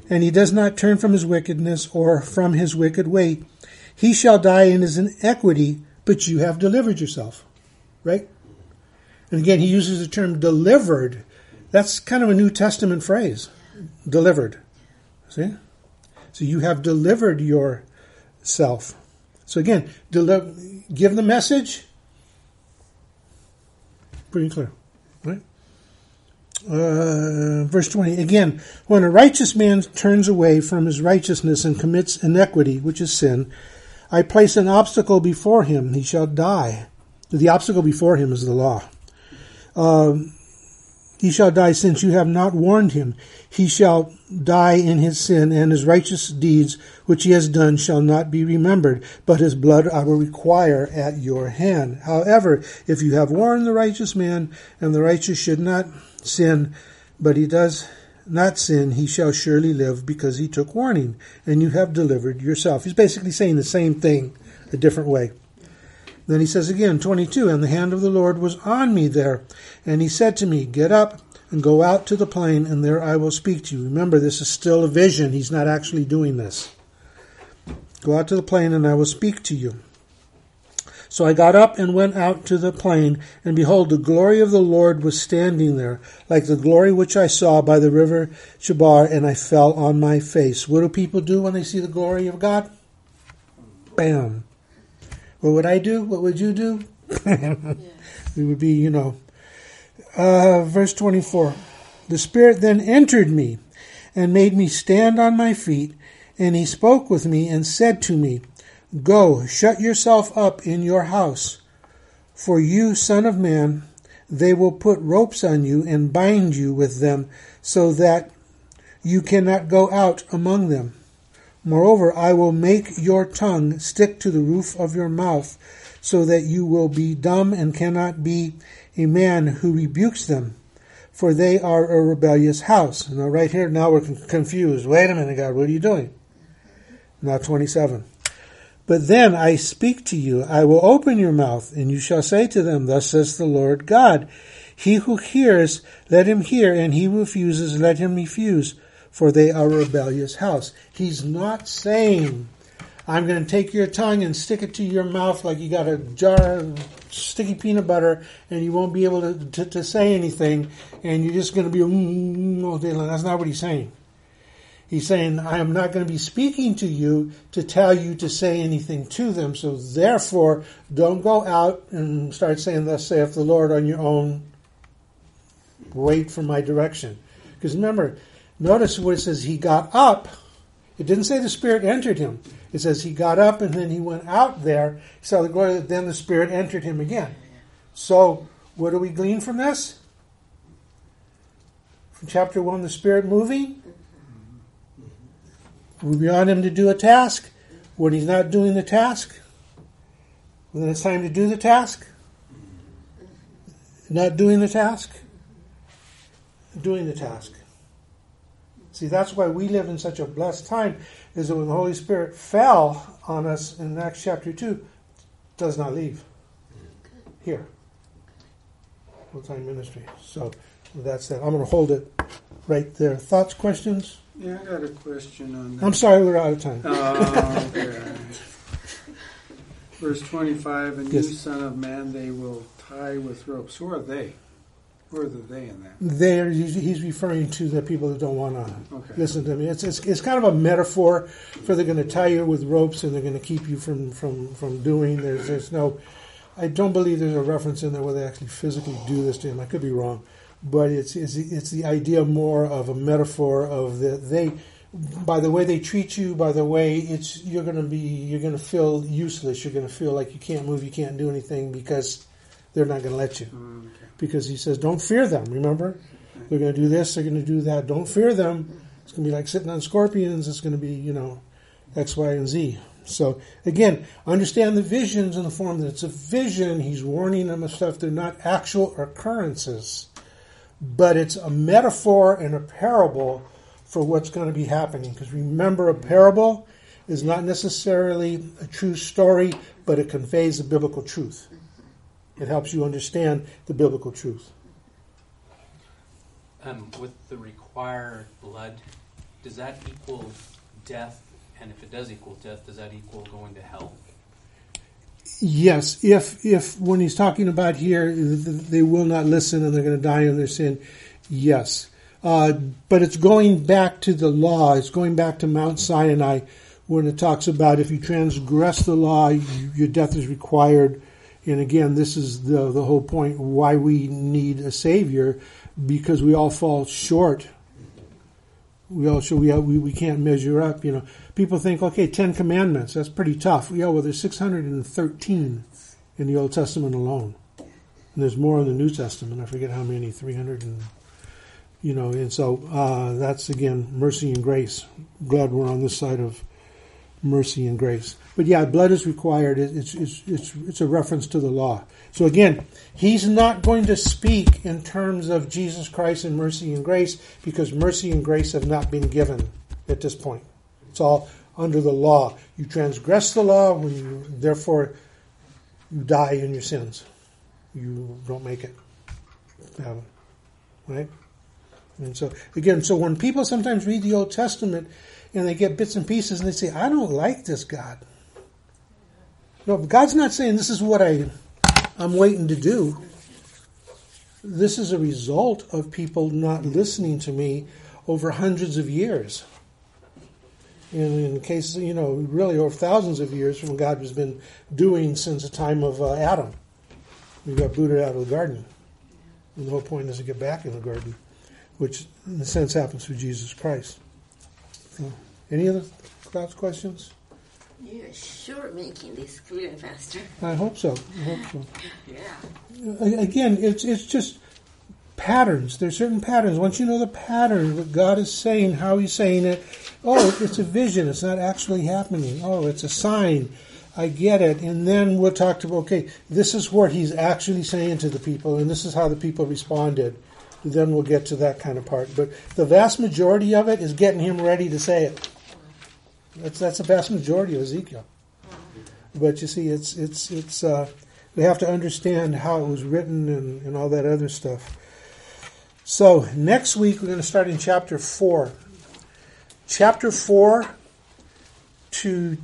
and he does not turn from his wickedness or from his wicked way, he shall die in his inequity, but you have delivered yourself, right? And again, he uses the term delivered. That's kind of a New Testament phrase, delivered. See? So you have delivered yourself. So again, deli- give the message. Pretty clear, right? Uh, verse 20 again when a righteous man turns away from his righteousness and commits iniquity which is sin i place an obstacle before him he shall die the obstacle before him is the law um, he shall die since you have not warned him he shall die in his sin and his righteous deeds which he has done shall not be remembered but his blood i will require at your hand however if you have warned the righteous man and the righteous should not sin, but he does not sin, he shall surely live because he took warning, and you have delivered yourself. He's basically saying the same thing a different way. Then he says again, 22, and the hand of the Lord was on me there, and he said to me, Get up and go out to the plain, and there I will speak to you. Remember, this is still a vision. He's not actually doing this. Go out to the plain, and I will speak to you. So I got up and went out to the plain, and behold, the glory of the Lord was standing there, like the glory which I saw by the river Chebar, and I fell on my face. What do people do when they see the glory of God? Bam. What would I do? What would you do? (laughs) it would be, you know. Uh, verse 24. The Spirit then entered me and made me stand on my feet, and he spoke with me and said to me, Go, shut yourself up in your house. For you, son of man, they will put ropes on you and bind you with them, so that you cannot go out among them. Moreover, I will make your tongue stick to the roof of your mouth, so that you will be dumb and cannot be a man who rebukes them. For they are a rebellious house. Now, right here, now we're confused. Wait a minute, God, what are you doing? Now, 27. But then I speak to you, I will open your mouth, and you shall say to them, Thus says the Lord God. He who hears, let him hear, and he who refuses, let him refuse, for they are a rebellious house. He's not saying, I'm going to take your tongue and stick it to your mouth like you got a jar of sticky peanut butter, and you won't be able to, to, to say anything, and you're just going to be mm, all day long. That's not what he's saying. He's saying, I am not going to be speaking to you to tell you to say anything to them. So therefore, don't go out and start saying, Thus saith the Lord on your own. Wait for my direction. Because remember, notice what it says, he got up. It didn't say the Spirit entered him. It says he got up and then he went out there. He saw the glory, then the Spirit entered him again. So, what do we glean from this? From chapter 1, the Spirit moving. We want him to do a task. When he's not doing the task, when it's time to do the task, not doing the task, doing the task. See, that's why we live in such a blessed time, is that when the Holy Spirit fell on us in Acts chapter 2, does not leave. Here. Full time ministry. So that's that. I'm going to hold it right there. Thoughts, questions? Yeah, I got a question on that. I'm sorry we're out of time. Oh, okay. Verse 25, and Yes. you, son of man, they will tie with ropes. Who are they? Who are the they in that? There, he's he's referring to the people that don't want to Okay. listen to me. It's, it's it's kind of a metaphor for they're going to tie you with ropes and they're going to keep you from from from doing. There's there's no. I don't believe there's a reference in there where they actually physically do this to him. I could be wrong, but it's it's it's the idea more of a metaphor of the they. By the way they treat you, by the way it's you're going to be you're going to feel useless. You're going to feel like you can't move, you can't do anything because they're not going to let you Mm, okay. because he says, "Don't fear them." Remember, they're going to do this, they're going to do that. Don't fear them. It's going to be like sitting on scorpions. It's going to be, you know, X, Y, and Z. So again, understand the visions in the form that it's a vision. He's warning them of stuff. They're not actual occurrences, but it's a metaphor and a parable for what's going to be happening. Because remember, a parable is not necessarily a true story, but it conveys a biblical truth. It helps you understand the biblical truth. Um, with the required blood, does that equal death? And if it does equal death, does that equal going to hell? Yes, if if when he's talking about here, they will not listen and they're going to die in their sin. Yes, uh, but it's going back to the law. It's going back to Mount Sinai when it talks about if you transgress the law, you, your death is required. And again, this is the the whole point why we need a savior because we all fall short. We all show we, we we can't measure up. You know, people think, okay, Ten Commandments, that's pretty tough. Yeah, well, there's 613 in the Old Testament alone, and there's more in the New Testament. I forget how many, 300 and you know. And so uh, that's again mercy and grace. Glad we're on this side of mercy and grace. But yeah, blood is required. It's it's it's it's a reference to the law. So again, he's not going to speak in terms of Jesus Christ and mercy and grace because mercy and grace have not been given at this point. It's all under the law. You transgress the law when you therefore you die in your sins. You don't make it. Heaven. Right? And so again, so when people sometimes read the Old Testament and they get bits and pieces and they say, I don't like this God. No, God's not saying this is what I I'm waiting to do. This is a result of people not listening to me over hundreds of years. And in case, you know, really over thousands of years from what God has been doing since the time of uh, Adam. We got booted out of the garden. And the whole point is to get back in the garden, which in a sense happens through Jesus Christ. So, any other thoughts, questions? You're sure making this clear, Pastor. I hope so. I hope so. (laughs) Yeah. Again, it's it's just patterns. There's certain patterns. Once you know the pattern, what God is saying, how He's saying it. Oh, it's a vision. It's not actually happening. Oh, it's a sign. I get it. And then we'll talk to okay, this is what He's actually saying to the people, and this is how the people responded. Then we'll get to that kind of part. But the vast majority of it is getting Him ready to say it. That's that's the vast majority of Ezekiel. But you see, it's it's it's. Uh, we have to understand how it was written and, and all that other stuff. So next week we're going to start in chapter four. Chapter four to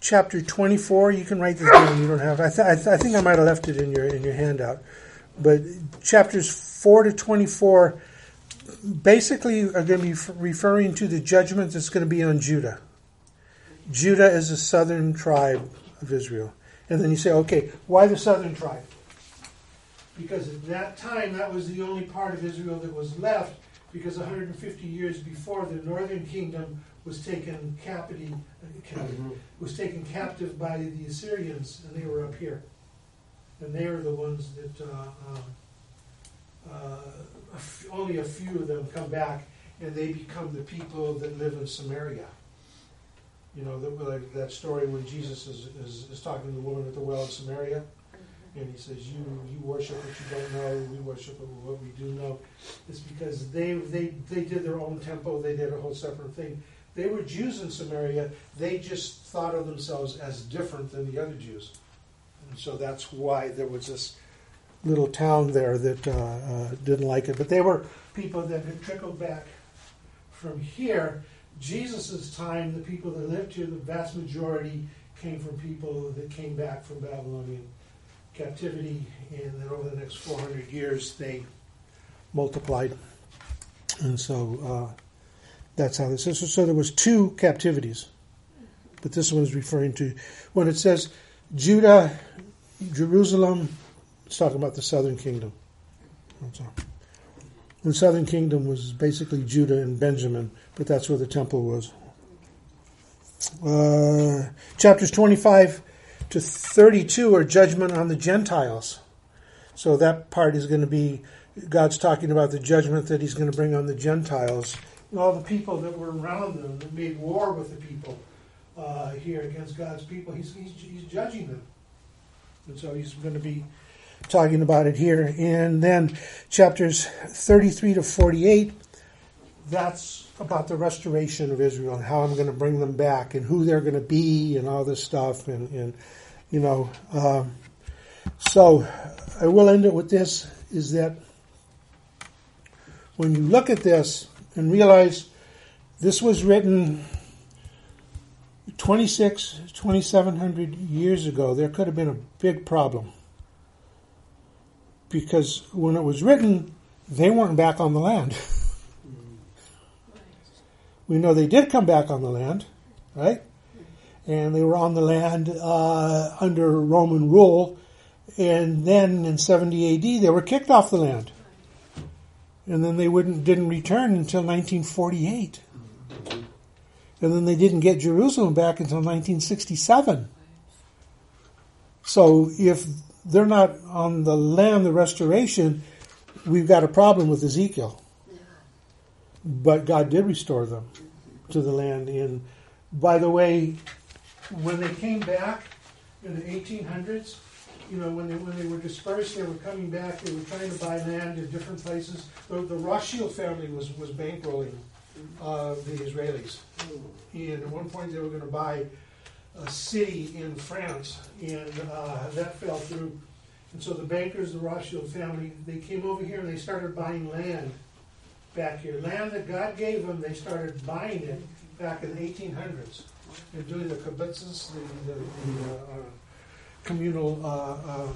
chapter twenty-four. You can write this down. You don't have. I, th- I, th- I think I might have left it in your in your handout. But chapters four to twenty-four basically are going to be referring to the judgment that's going to be on Judah. Judah is a southern tribe of Israel. And then you say, okay, why the southern tribe? Because at that time, that was the only part of Israel that was left, because 150 years before, the northern kingdom was taken captive, was taken captive by the Assyrians, and they were up here. And they were the ones that uh, um, uh, Uh, only a few of them come back, and they become the people that live in Samaria. You know, that, like that story when Jesus is, is, is talking to the woman at the well of Samaria, mm-hmm. and he says, "You you worship what you don't know. We worship what we do know." It's because they they they did their own temple. They did a whole separate thing. They were Jews in Samaria. They just thought of themselves as different than the other Jews, and so that's why there was this little town there that uh, uh, didn't like it. But they were people that had trickled back from here. Jesus' time, the people that lived here, the vast majority came from people that came back from Babylonian captivity, and then over the next 400 years they multiplied. And so uh, that's how this is. So, there was two captivities. But this one is referring to when it says Judah, Jerusalem, it's talking about the southern kingdom. The southern kingdom was basically Judah and Benjamin, but that's where the temple was. Uh, chapters 25 to 32 are judgment on the Gentiles. So that part is going to be God's talking about the judgment that He's going to bring on the Gentiles. and all the people that were around them that made war with the people uh, here against God's people. He's, he's, he's judging them. And so He's going to be talking about it here. And then chapters 33 to 48, that's about the restoration of Israel and how I'm going to bring them back and who they're going to be and all this stuff. And, and you know, um, so I will end it with this is that when you look at this and realize this was written 26, 2700 years ago, there could have been a big problem. Because when it was written, they weren't back on the land. (laughs) we know they did come back on the land, right? And they were on the land uh, under Roman rule. And then in 70 AD, they were kicked off the land. And then they wouldn't, didn't return until 1948. And then they didn't get Jerusalem back until 1967. So if they're not on the land, the restoration, we've got a problem with Ezekiel. But God did restore them to the land. And by the way, when they came back in the 1800s, you know, when they when they were dispersed, they were coming back. They were trying to buy land in different places. The, the Rothschild family was was bankrolling uh, the Israelis, and at one point they were going to buy a city in France, and uh, that fell through. And so the bankers, the Rothschild family, they came over here and they started buying land back here. Land that God gave them, they started buying it back in the 1800s. They're doing the kibbutzes, the, the, the uh, communal uh, um,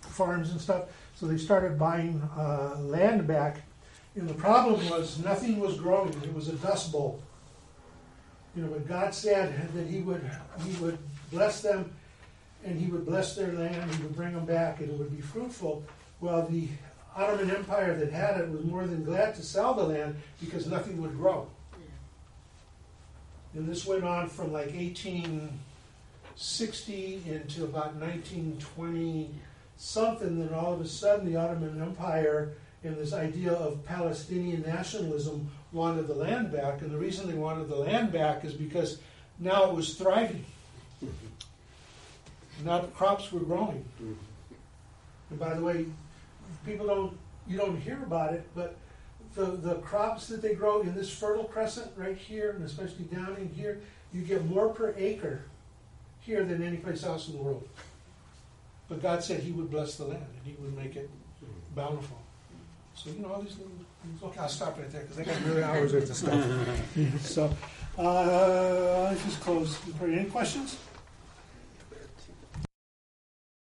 farms and stuff. So they started buying uh, land back. And the problem was nothing was growing. It was a dust bowl. You know, but God said that He would He would bless them, and He would bless their land. He would bring them back, and it would be fruitful. Well, the Ottoman Empire that had it was more than glad to sell the land because nothing would grow. And this went on from like 1860 into about 1920 something. Then all of a sudden, the Ottoman Empire and this idea of Palestinian nationalism wanted the land back. And the reason they wanted the land back is because now it was thriving. Now the crops were growing. And by the way, people don't you don't hear about it, but the, the crops that they grow in this fertile crescent right here, and especially down in here, you get more per acre here than any place else in the world. But God said He would bless the land and He would make it bountiful. So you know all these little. Okay, I'll stop right there because I got really hours worth of stuff. (laughs) so uh, let's just close. Any questions?